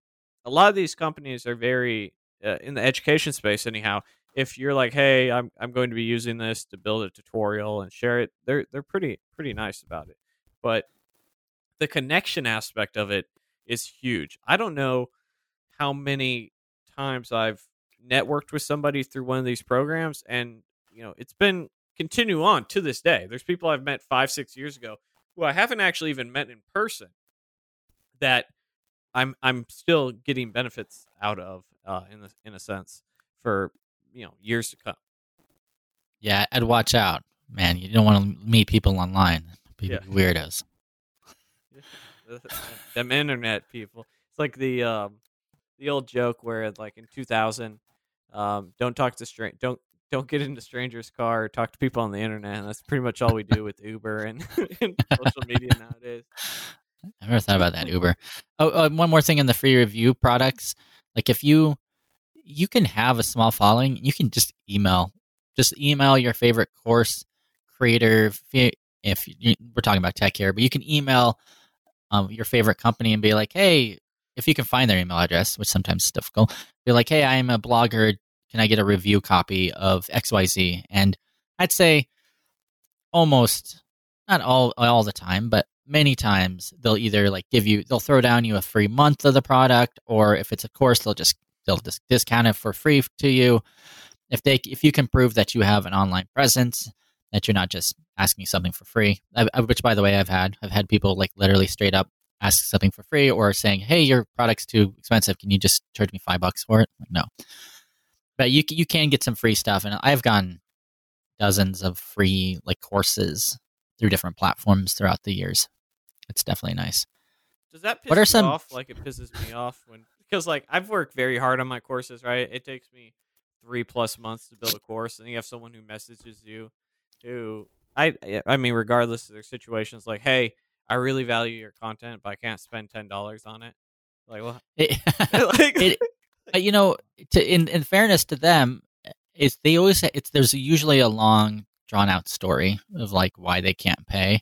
a lot of these companies are very uh, in the education space, anyhow. If you're like, "Hey, I'm I'm going to be using this to build a tutorial and share it," they're they're pretty pretty nice about it. But the connection aspect of it is huge. I don't know how many times I've networked with somebody through one of these programs, and you know, it's been continue on to this day. There's people I've met five, six years ago who I haven't actually even met in person that I'm I'm still getting benefits out of uh, in a, in a sense for you know years to come. Yeah, I'd watch out, man. You don't want to meet people online. People Yeah. weirdos. Them internet people. It's like the um, the old joke where like in 2000, um, don't talk to strange don't don't get into strangers' car or talk to people on the internet. And that's pretty much all we do with Uber and, and social media nowadays. I never thought about that Uber. Oh, uh, one more thing in the free review products. Like if you you can have a small following, you can just email, just email your favorite course creator. If, if you, we're talking about tech here, but you can email um, your favorite company and be like, hey, if you can find their email address, which sometimes is difficult, be like, hey, I'm a blogger. Can I get a review copy of XYZ? And I'd say almost not all all the time, but many times they'll either like give you they'll throw down you a free month of the product, or if it's a course, they'll just they'll just discount it for free to you. If they if you can prove that you have an online presence, that you're not just asking something for free, which by the way I've had I've had people like literally straight up ask something for free or saying, "Hey, your product's too expensive. Can you just charge me five bucks for it?" Like, no, but you you can get some free stuff, and I've gotten dozens of free like courses through different platforms throughout the years. It's definitely nice. Does that piss what are some... off? Like it pisses me off when because like I've worked very hard on my courses. Right, it takes me three plus months to build a course, and you have someone who messages you who I I mean, regardless of their situations, like, hey, I really value your content, but I can't spend ten dollars on it. Like, well, it, like, it, but you know, to, in in fairness to them, it's they always say it's there's usually a long drawn out story of like why they can't pay.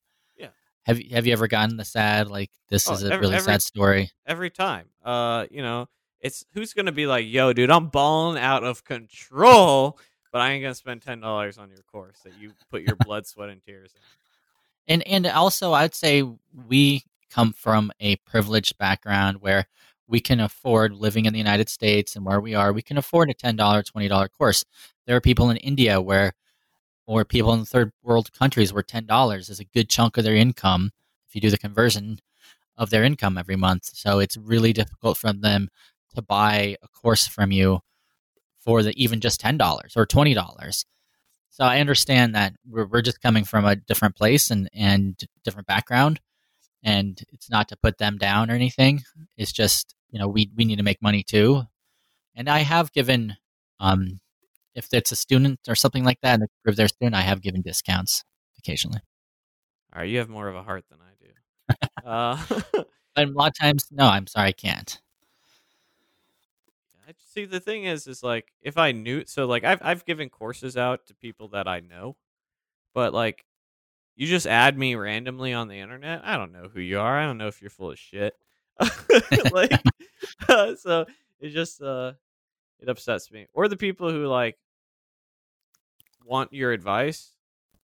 Have you have you ever gotten the sad like this oh, is a every, really every, sad story? Every time. Uh, you know, it's who's gonna be like, yo, dude, I'm balling out of control, but I ain't gonna spend ten dollars on your course that you put your blood, sweat, and tears in. And and also I'd say we come from a privileged background where we can afford living in the United States and where we are, we can afford a $10, $20 course. There are people in India where, or people in third world countries where $10 is a good chunk of their income if you do the conversion of their income every month. So it's really difficult for them to buy a course from you for the even just $10 or $20. So I understand that we're, we're just coming from a different place and, and different background. And it's not to put them down or anything. It's just you know we we need to make money too and i have given um if it's a student or something like that and if they're a student i have given discounts occasionally all right you have more of a heart than i do uh but a lot of times no i'm sorry i can't I see the thing is is like if I knew so like I've I've given courses out to people that I know, but like you just add me randomly on the internet. I don't know who you are. I don't know if you're full of shit. like uh, so it just uh it upsets me. Or the people who like want your advice.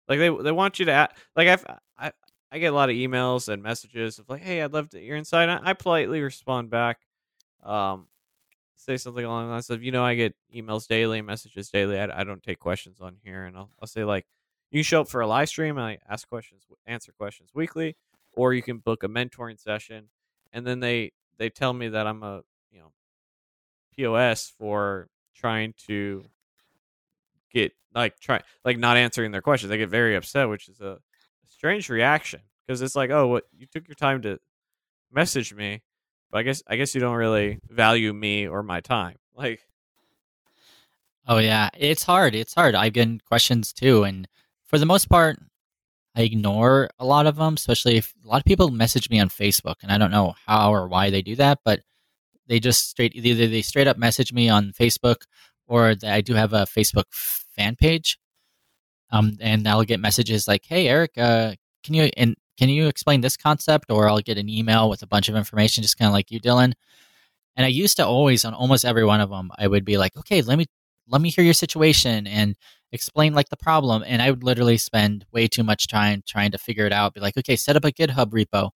Like they they want you to add, like I've, i i get a lot of emails and messages of like hey i'd love to your insight. I, I politely respond back um say something along the lines of you know i get emails daily messages daily. I, I don't take questions on here. And I'll, I'll say like you show up for a live stream and i ask questions answer questions weekly or you can book a mentoring session. And then they they tell me that I'm a POS for trying to get like try like not answering their questions. They get very upset, which is a, strange reaction because it's like, oh, what you took your time to message me, but I guess I guess you don't really value me or my time. Like, oh yeah, it's hard. It's hard. I've gotten questions too, and for the most part, I ignore a lot of them, especially if a lot of people message me on Facebook, and I don't know how or why they do that, but they just straight either they straight up message me on Facebook, or I do have a Facebook fan page, um, and I'll get messages like, "Hey, Erik, uh, can you and can you explain this concept?" Or I'll get an email with a bunch of information, just kind of like you, Dylan. And I used to always on almost every one of them, I would be like, "Okay, let me let me hear your situation and explain like the problem and i would literally spend way too much time trying to figure it out be like okay set up a github repo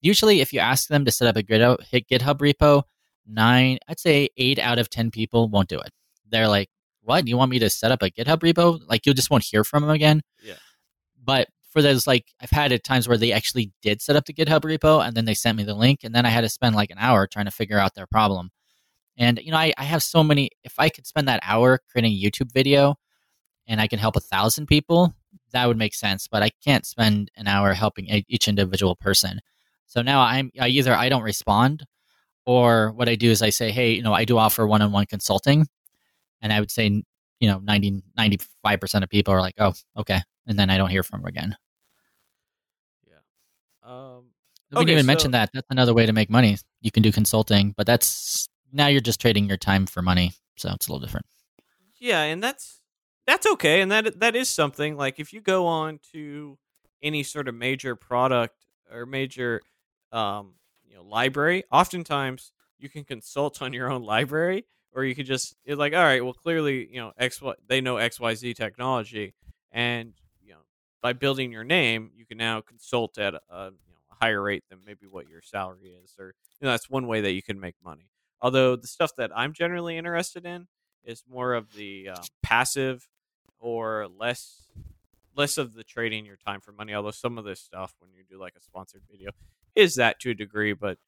usually if you ask them to set up a github repo nine i'd say eight out of ten people won't do it. They're like what? You want me to set up a github repo? Like you just won't hear from them again? Yeah. But for those like i've had it times where they actually did set up the github repo and then they sent me the link and then i had to spend like an hour trying to figure out their problem. And you know I, I have so many if i could spend that hour creating a youtube video and I can help a thousand people, that would make sense. But I can't spend an hour helping each individual person. So now I'm I either I don't respond, or what I do is I say, hey, you know, I do offer one-on-one consulting, and I would say, you know, 90 95 percent of people are like, oh, okay, and then I don't hear from them again. Yeah. Um. We okay, didn't even so, mention that. That's another way to make money. You can do consulting, but that's now you're just trading your time for money, so it's a little different. Yeah, and that's that's okay, and that that is something. Like if you go on to any sort of major product or major um, know library. Oftentimes, you can consult on your own library, or you could just it's like, all right, well, clearly, you know, X they know X Y Z technology, and you know, by building your name, you can now consult at a, you know, a higher rate than maybe what your salary is, or you know, that's one way that you can make money. Although the stuff that I'm generally interested in is more of the uh, passive or less less of the trading your time for money. Although some of this stuff, when you do like a sponsored video, is that to a degree, but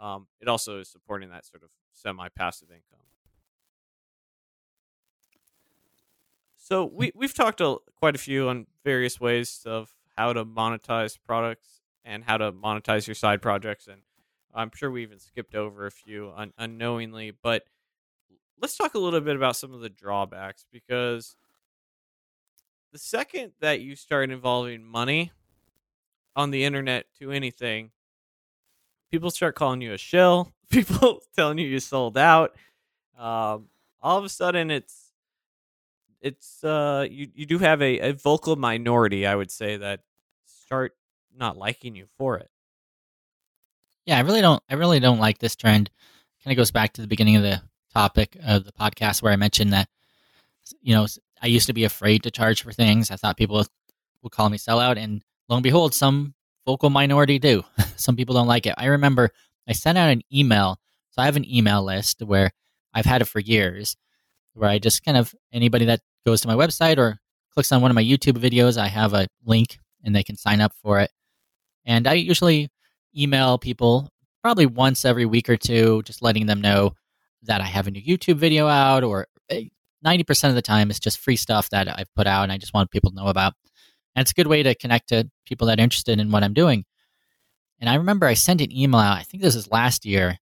um, it also is supporting that sort of semi passive income. So we we've talked a, quite a few on various ways of how to monetize products and how to monetize your side projects, and I'm sure we even skipped over a few un- unknowingly. But let's talk a little bit about some of the drawbacks because the second that you start involving money on the internet to anything, people start calling you a shill. People telling you you sold out. Um, all of a sudden, it's it's uh you you do have a, a vocal minority, I would say, that start not liking you for it. Yeah, I really don't. I really don't like this trend. Kind of goes back to the beginning of the topic of the podcast where I mentioned that you know I used to be afraid to charge for things. I thought people would call me sellout, and lo and behold, some vocal minority do. some people don't like it. I remember I sent out an email. So I have an email list where I've had it for years, where I just kind of anybody that goes to my website or clicks on one of my YouTube videos, I have a link and they can sign up for it. And I usually email people probably once every week or two, just letting them know that I have a new YouTube video out or eh, 90% of the time it's just free stuff that I've put out and I just want people to know about. And it's a good way to connect to people that are interested in what I'm doing. And I remember I sent an email out, I think this is last year.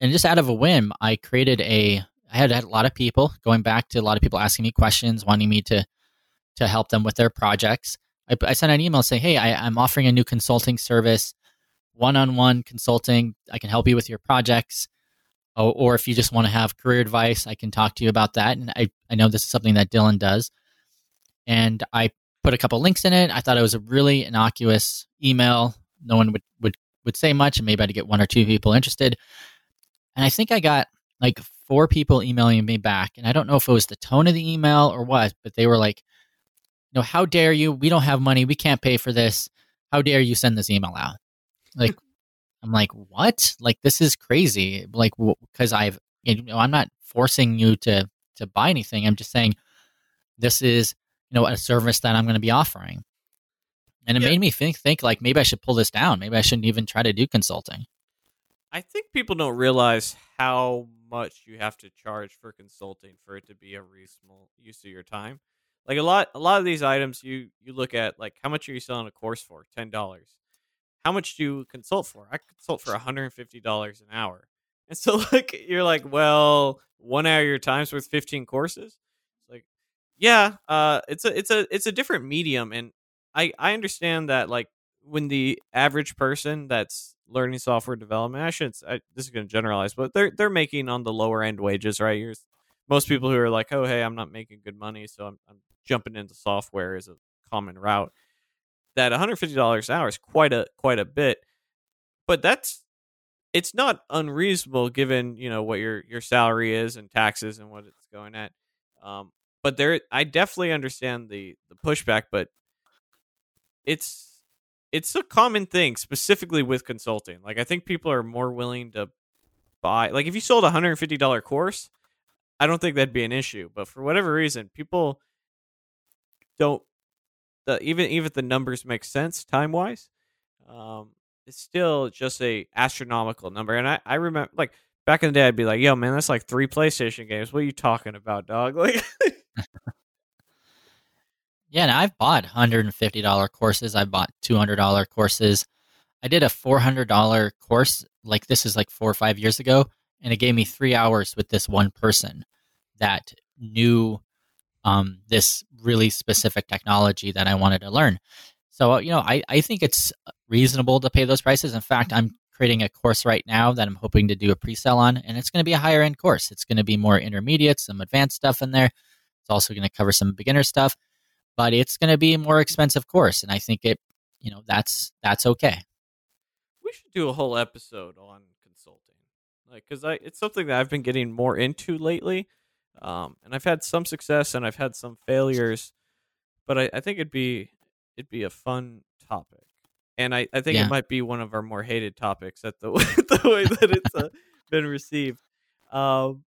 And just out of a whim, I created a I had, had a lot of people going back to a lot of people asking me questions, wanting me to to help them with their projects. I, I sent an email saying, "Hey, I, I'm offering a new consulting service, one-on-one consulting. I can help you with your projects or, or if you just want to have career advice, I can talk to you about that. And I, I know this is something that Dylan does. And I put a couple links in it. I thought it was a really innocuous email. No one would, would, would say much, and maybe I'd get one or two people interested. And I think I got like four people emailing me back. And I don't know if it was the tone of the email or what, but they were like, you know, how dare you? We don't have money. We can't pay for this. How dare you send this email out? Like, I'm like, what? Like this is crazy. Like because I've you know I'm not forcing you to to buy anything. I'm just saying this is know a service that I'm going to be offering. And it yeah. made me think think like maybe I should pull this down. Maybe I shouldn't even try to do consulting. I think people don't realize how much you have to charge for consulting for it to be a reasonable use of your time. Like a lot a lot of these items you you look at like how much are you selling a course for? Ten dollars how much do you consult for? I consult for $150 an hour. And so like you're like, well, one hour of your time's worth 15 courses. Yeah, uh, it's a it's a it's a different medium, and I I understand that like when the average person that's learning software development, I shouldn't. I, this is going to generalize, but they're they're making on the lower end wages, right? You're, most people who are like, oh hey, I'm not making good money, so I'm, I'm jumping into software is a common route that $150 an hour is quite a quite a bit, but that's it's not unreasonable given you know what your your salary is and taxes and what it's going at. Um, but there, I definitely understand the the pushback, but it's it's a common thing, specifically with consulting. Like I think people are more willing to buy. Like if you sold a hundred and fifty dollar course, I don't think that'd be an issue. But for whatever reason, people don't the even even if the numbers make sense time wise, um, it's still just a astronomical number. And I I remember like back in the day, I'd be like, "Yo, man, that's like three PlayStation games. What are you talking about, dog?" Like. Yeah, and I've bought hundred and fifty dollar courses. I bought two hundred dollar courses. I did a four hundred dollar course. Like this is like four or five years ago, and it gave me three hours with this one person that knew um, this really specific technology that I wanted to learn. So, uh, you know, I, I think it's reasonable to pay those prices. In fact, I'm creating a course right now that I'm hoping to do a pre sale on, and it's going to be a higher end course. It's going to be more intermediate, some advanced stuff in there. It's also going to cover some beginner stuff, but it's going to be a more expensive course. And I think it, you know, that's, that's okay. We should do a whole episode on consulting, like because I it's something that I've been getting more into lately, um, and I've had some success and I've had some failures, but I, I think it'd be it'd be a fun topic, and I, I think Yeah. it might be one of our more hated topics at the way, the way that it's uh, been received. Um,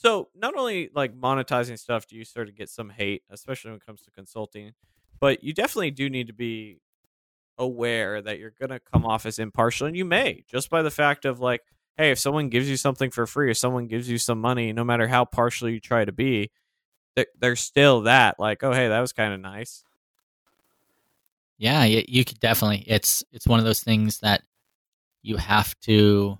so not only like monetizing stuff do you sort of get some hate, especially when it comes to consulting, but you definitely do need to be aware that you're going to come off as impartial and you may just by the fact of like hey if someone gives you something for free or someone gives you some money no matter how partial you try to be there- there's still that like oh hey that was kind of nice Yeah, you, you could definitely. It's it's one of those things that you have to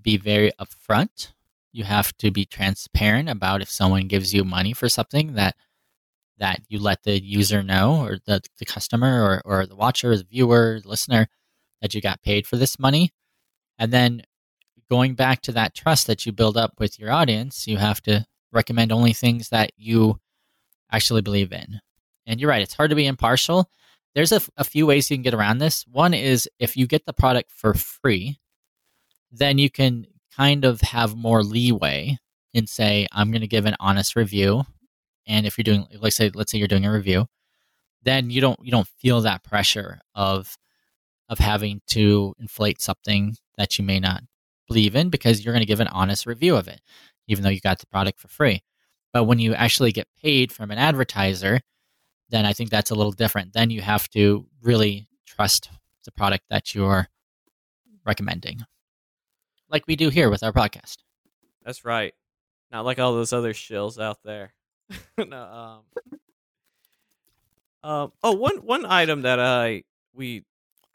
be very upfront. You have to be transparent about if someone gives you money for something that that you let the user know or the, the customer or, or the watcher or the viewer, the listener that you got paid for this money. And then going back to that trust that you build up with your audience, you have to recommend only things that you actually believe in. And you're right, it's hard to be impartial there's a, few ways you can get around this. One is if you get the product for free, then you can kind of have more leeway and say, I'm going to give an honest review. And if you're doing, like say, let's say you're doing a review, then you don't you don't feel that pressure of of having to inflate something that you may not believe in because you're going to give an honest review of it, even though you got the product for free. But when you actually get paid from an advertiser, then I think that's a little different. Then you have to really trust the product that you're recommending, like we do here with our podcast. that's right. Not like all those other shills out there. No, um, um oh one one item that i we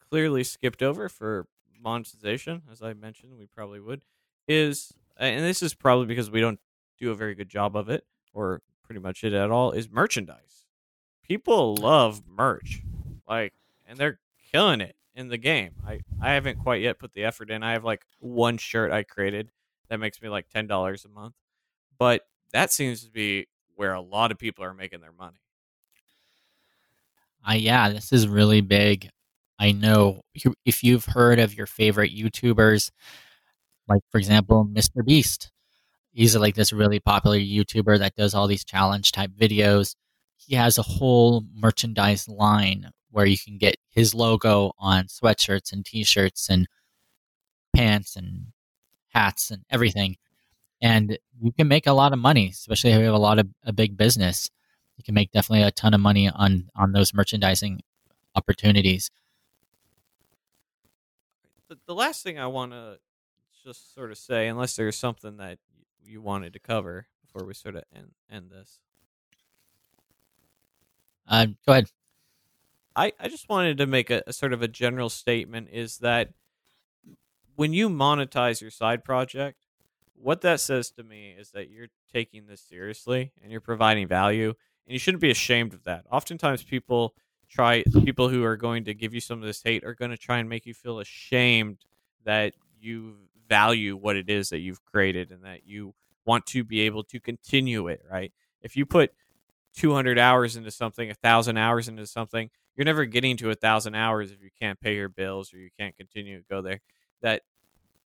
clearly skipped over for monetization as i mentioned we probably would is and this is probably because we don't do a very good job of it or pretty much it at all is merchandise. People love merch like and they're killing it in the game i i haven't quite yet put the effort in i have like one shirt i created that makes me like ten dollars a month but that seems to be where a lot of people are making their money Uh, yeah, this is really big. I know if you've heard of your favorite YouTubers, like for example, Mr. Beast. He's like this really popular YouTuber that does all these challenge type videos. He has a whole merchandise line where you can get his logo on sweatshirts and t-shirts and pants and hats and everything. And you can make a lot of money, especially if you have a lot of a big business you can make definitely a ton of money on on those merchandising opportunities. the, the last thing i want to just sort of say unless there's something that you wanted to cover before we sort of end, end this Uh, go ahead. I, I just wanted to make a, a sort of a general statement is that when you monetize your side project, what that says to me is that you're taking this seriously and you're providing value, and you shouldn't be ashamed of that. Oftentimes, people try people who are going to give you some of this hate are going to try and make you feel ashamed that you value what it is that you've created and that you want to be able to continue it. Right? If you put 200 hours into something, a thousand hours into something, you're never getting to a thousand hours if you can't pay your bills or you can't continue to go there. That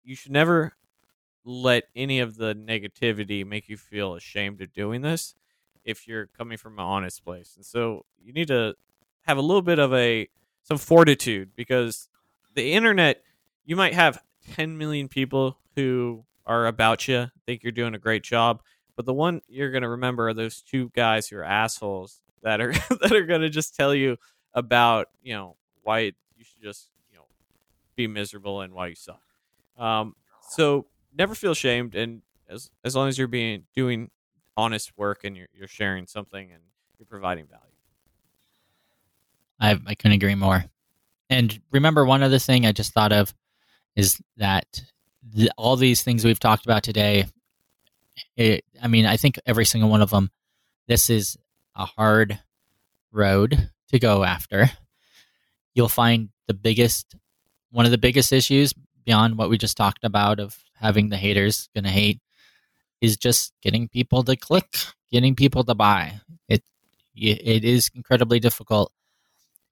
you should never let any of the negativity make you feel ashamed of doing this if you're coming from an honest place. And so you need to have a little bit of a some fortitude because the internet you might have 10 million people who are about you, think you're doing a great job, but the one you're to remember are those two guys who are assholes that are that are to just tell you about, you know, why you should just, you know, be miserable and why you suck. Um, so never feel ashamed and as as long as you're being doing honest work and you're you're sharing something and you're providing value. I I couldn't agree more. And remember, one other thing I just thought of is that the, all these things we've talked about today. It, I mean, I think every single one of them. This is a hard road to go after. You'll find the biggest, one of the biggest issues beyond what we just talked about of having the haters gonna hate is just getting people to click, getting people to buy. It it is incredibly difficult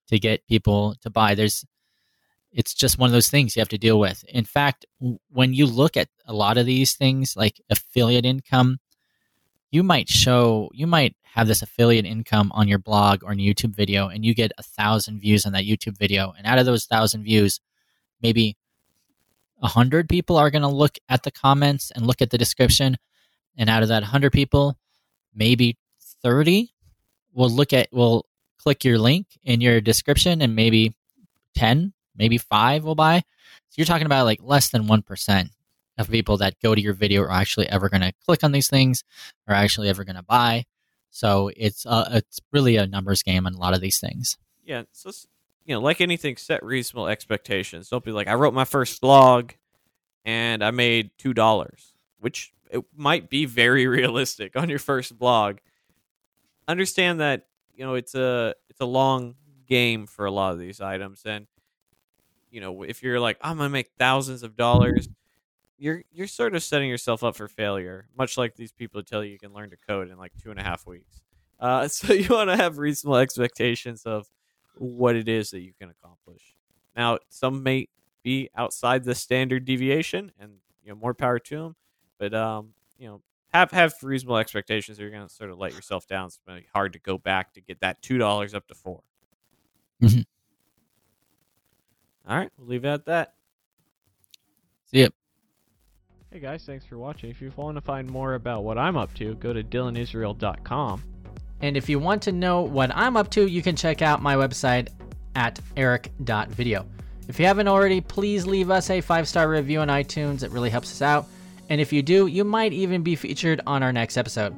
to get people to buy. There's it's just one of those things you have to deal with. In fact, when you look at a lot of these things like affiliate income, you might show you might have this affiliate income on your blog or in a YouTube video and you get a thousand views on that YouTube video. And out of those thousand views, maybe a hundred people are going to look at the comments and look at the description. And out of that hundred people, maybe 30 will look at, will click your link in your description and maybe 10, maybe five will buy. So you're talking about like less than 1% of people that go to your video are actually ever going to click on these things or actually ever going to buy. So it's uh, it's really a numbers game on a lot of these things. Yeah, so you know, like anything, set reasonable expectations. Don't be like, I wrote my first blog and I made two dollars, which it might be very realistic on your first blog. Understand that you know it's a it's a long game for a lot of these items, and you know if you're like, I'm gonna make thousands of dollars, you're you're sort of setting yourself up for failure. Much like these people tell you you can learn to code in like two and a half weeks. Uh, so you want to have reasonable expectations of what it is that you can accomplish. Now, some may be outside the standard deviation, and you know more power to them. But um, you know, have have reasonable expectations. Or you're going to sort of let yourself down. It's be hard to go back to get that two dollars up to 4 mm-hmm. All right, we'll leave it at that. See ya. Hey guys, thanks for watching. If you want to find more about what I'm up to, go to dylanisrael.com. And if you want to know what I'm up to, you can check out my website at erik.video. If you haven't already, please leave us a five star review on iTunes. It really helps us out. And if you do, you might even be featured on our next episode.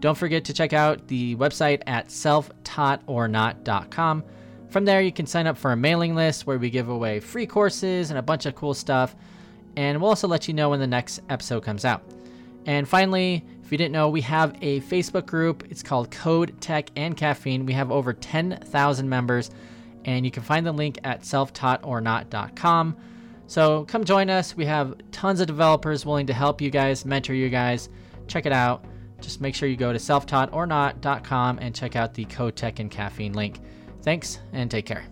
Don't forget to check out the website at selftaughtornot.com. From there, you can sign up for a mailing list where we give away free courses and a bunch of cool stuff and we'll also let you know when the next episode comes out. And finally, if you didn't know, we have a Facebook group. It's called Code, Tech, and Caffeine. We have over 10,000 members, and you can find the link at selftaughtornot.com. So come join us. We have tons of developers willing to help you guys, mentor you guys. Check it out. Just make sure you go to selftaughtornot.com and check out the Code, Tech, and Caffeine link. Thanks, and take care.